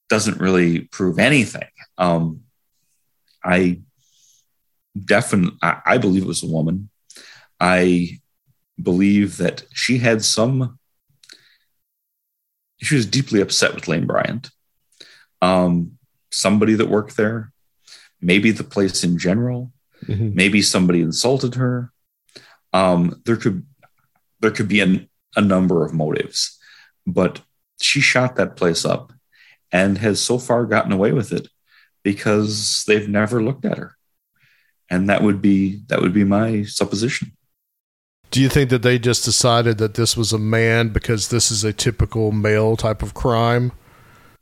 doesn't really prove anything. Um, I definitely I, I believe it was a woman. I believe that she had some. She was deeply upset with Lane Bryant. Um, somebody that worked there, maybe the place in general, mm-hmm. maybe somebody insulted her. Um, there could there could be an, a number of motives, but she shot that place up and has so far gotten away with it because they've never looked at her. And that would be that would be my supposition. Do you think that they just decided that this was a man because this is a typical male type of crime?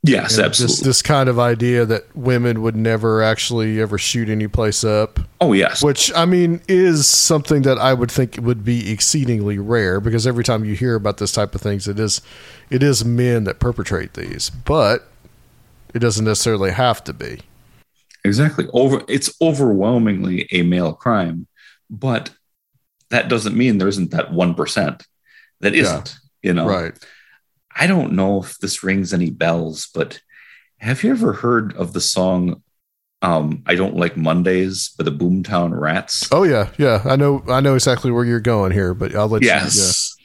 Yes, and absolutely. This, this kind of idea that women would never actually ever shoot any place up. Oh, yes. Which, I mean, is something that I would think would be exceedingly rare because every time you hear about this type of things, it is, it is men that perpetrate these, but it doesn't necessarily have to be. Exactly. Over, it's overwhelmingly a male crime, but that doesn't mean there isn't that 1% that isn't, yeah, you know? Right. I don't know if this rings any bells, but have you ever heard of the song um, I don't like Mondays, by the Boomtown Rats. Oh yeah, yeah. I know. I know exactly where you're going here, but I'll let you. yes.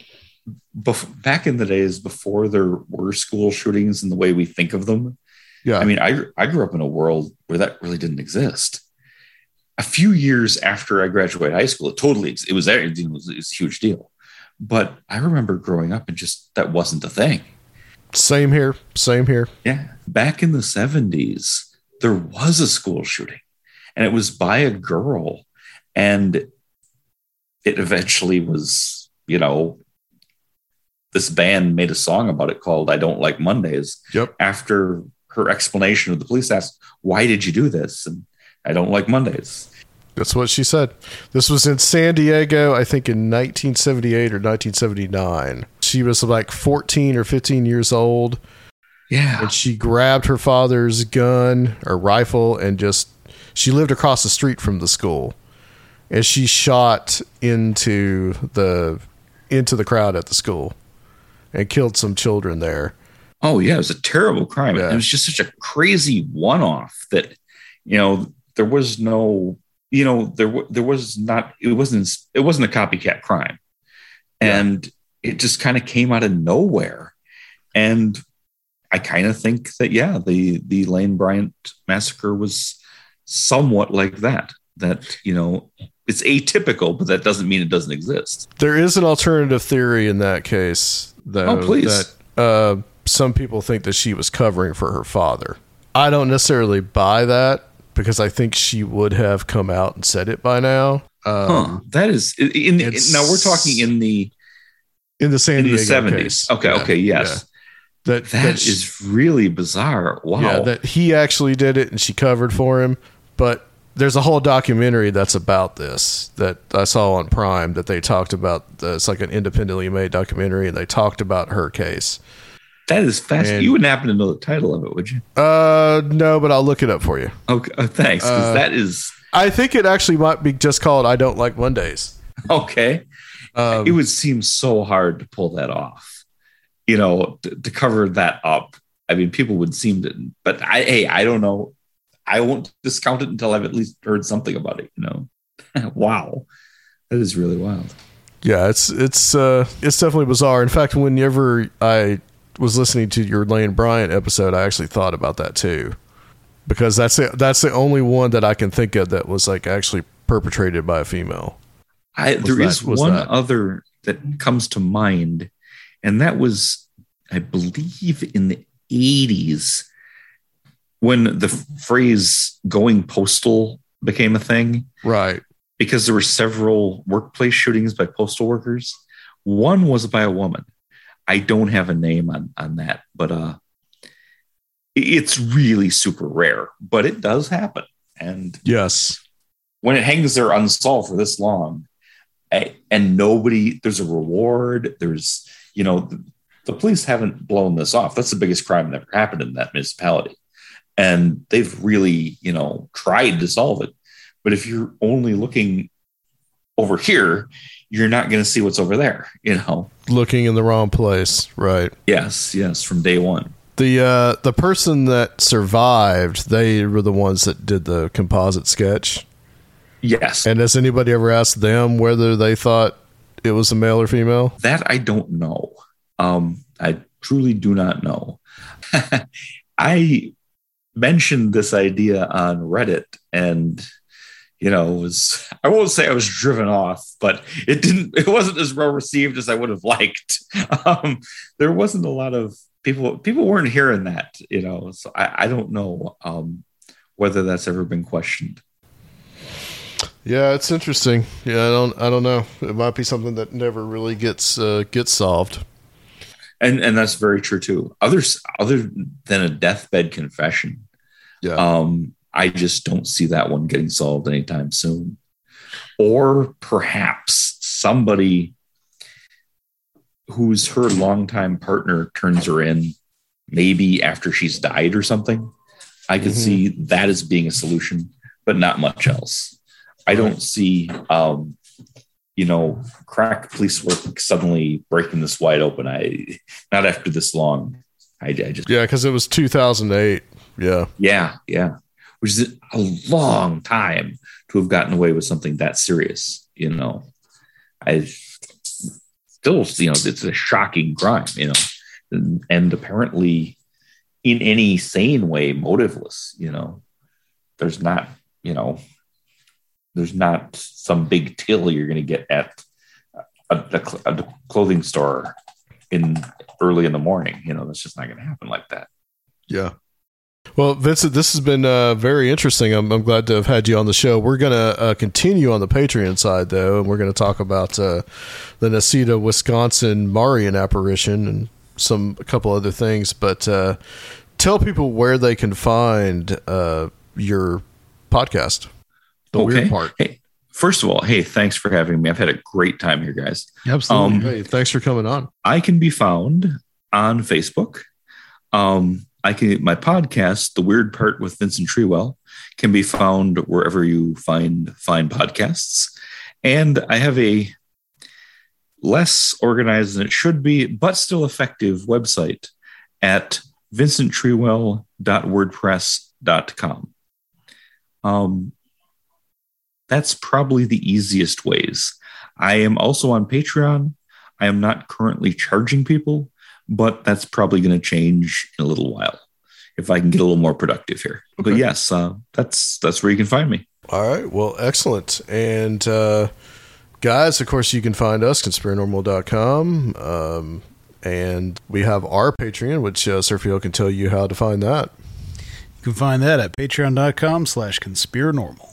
Bef- back in the days before there were school shootings and the way we think of them, Yeah. I mean, I I grew up in a world where that really didn't exist. A few years after I graduated high school, it totally it was there. It was, it was a huge deal. But I remember growing up and just that wasn't a thing. Same here. Same here. Yeah. Back in the 70s, there was a school shooting and it was by a girl. And it eventually was, you know, this band made a song about it called I Don't Like Mondays. Yep. After her explanation of the police asked, Why did you do this? And I don't like Mondays. That's what she said. This was in San Diego, I think in 1978 or 1979. She was like 14 or 15 years old, Yeah. and she grabbed her father's gun or rifle and just she lived across the street from the school, and she shot into the into the crowd at the school, and killed some children there. Oh yeah, it was a terrible crime. Yeah. It was just such a crazy one-off that you know there was no you know there there was not it wasn't it wasn't a copycat crime, and it just kind of came out of nowhere, and I kind of think that yeah the the Lane Bryant massacre was somewhat like that. That you know it's atypical, but that doesn't mean it doesn't exist. There is an alternative theory in that case, though. Oh, please. That uh, some people think that she was covering for her father. I don't necessarily buy that because I think she would have come out and said it by now. Um, Huh? That is in, it's- now we're talking in the In the San in Diego seventies. Okay, Yeah, okay, yes. yeah. That That sh- is really bizarre. Wow. yeah, that he actually did it and she covered for him. But there's a whole documentary that's about this that I saw on Prime that they talked about. The, it's like an independently made documentary, and they talked about her case. That is fascinating. and- You wouldn't happen to know the title of it, would you? Uh, no, but I'll look it up for you. Okay, uh, thanks. Uh, that is I think it actually might be just called "I Don't Like Mondays." *laughs* okay. Um, it would seem so hard to pull that off. You know, to, to cover that up. I mean, people would seem to, but I, hey, I don't know. I won't discount it until I've at least heard something about it. You know, *laughs* wow, that is really wild. yeah, it's it's uh, it's definitely bizarre. In fact, whenever I was listening to your Lane Bryant episode, I actually thought about that too, because that's the, that's the only one that I can think of that was like actually perpetrated by a female. I Was there that- is one that? other that comes to mind, and that was, I believe, in the eighties when the phrase "going postal" became a thing, Right. because there were several workplace shootings by postal workers. One was by a woman. I don't have a name on on that, but uh, it's really super rare, but it does happen, and Yes. when it hangs there unsolved for this long I- and nobody there's a reward there's you know the, the police haven't blown this off. That's the biggest crime that ever happened in that municipality. And they've really you know tried to solve it. But if you're only looking over here you're not going to see what's over there you know Looking in the wrong place. Right. yes yes from day one The uh, the person that survived, they were the ones that did the composite sketch. yes And has anybody ever asked them whether they thought it was a male or female? That I don't know. Um, I truly do not know. *laughs* I mentioned this idea on Reddit and you know was I won't say I was driven off, but it didn't *laughs* it wasn't as well received as I would have liked. *laughs* Um, there wasn't a lot of people people weren't hearing that, you know. So I, I don't know um, whether that's ever been questioned. Yeah, it's interesting. Yeah, I don't I don't know. It might be something that never really gets uh, gets solved. and and that's very true too. Others other than a deathbed confession, Yeah. um, I just don't see that one getting solved anytime soon. Or perhaps somebody who's her longtime partner turns her in, maybe after she's died or something. I could Mhm. see that as being a solution, but not much else. I don't see, um, you know, crack police work suddenly breaking this wide open. I not after this long. I, I just Yeah, because it was 2008. Yeah. yeah, yeah. Which is a long time to have gotten away with something that serious. You know, I still, you know, it's a shocking crime. You know, and, and apparently, in any sane way, motiveless. You know, there's not, you know, there's not some big till you're going to get at a, a, a, clothing store in early in the morning. You know, that's just not going to happen like that. Yeah. Well, Vincent, this has been uh, very interesting. I'm, I'm, glad to have had you on the show. We're going to uh, continue on the Patreon side, though, and we're going to talk about uh, the Necedah, Wisconsin Marian apparition and some a couple other things. But uh, tell people where they can find uh, your podcast. The okay. weird part. Hey, first of all, hey, thanks for having me. I've had a great time here, guys. Absolutely. Um, hey, thanks for coming on. I can be found on Facebook. Um, I can my podcast, The Weird Part with Vincent Treewell, can be found wherever you find find podcasts. And I have a less organized than it should be, but still effective website at vincenttreewell.wordpress.com. Um, that's probably the easiest ways. I am also on Patreon. I am not currently charging people, but that's probably going to change in a little while if I can get a little more productive here. Okay. But yes, uh, that's that's where you can find me. All right. Well, excellent. And uh, guys, of course, you can find us conspiranormal.com. Um, and we have our Patreon, which uh, Seriah can tell you how to find that. You can find that at patreon.com slash conspiranormal.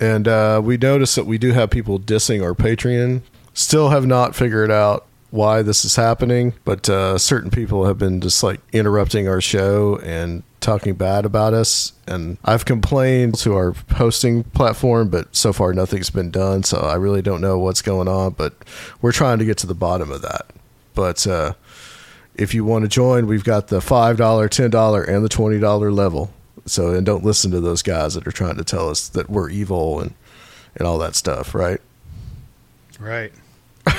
And uh, we notice that we do have people dissing our Patreon. Still have not figured out why this is happening, but uh, certain people have been just like interrupting our show and talking bad about us. And I've complained to our hosting platform, but so far nothing's been done. So I really don't know what's going on, but we're trying to get to the bottom of that. But uh, if you want to join, we've got the $5, $10, and the $20 level. So, and don't listen to those guys that are trying to tell us that we're evil and, and all that stuff, right? Right. *laughs*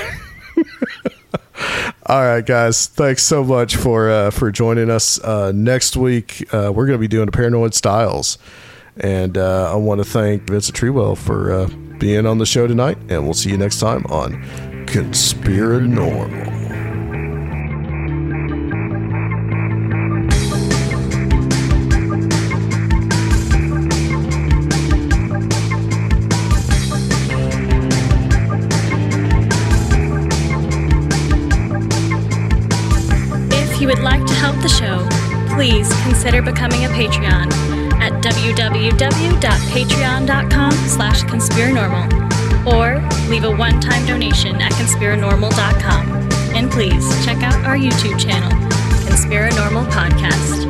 All right, guys. Thanks so much for uh, for joining us. Uh, next week, uh, we're going to be doing the Paranoid Styles, and uh, I want to thank Vincent Treewell for uh, being on the show tonight. And we'll see you next time on Conspiranormal. Please consider becoming a Patreon at www.patreon.com slash conspiranormal or leave a one-time donation at conspiranormal.com. And please check out our YouTube channel, Conspiranormal Podcast.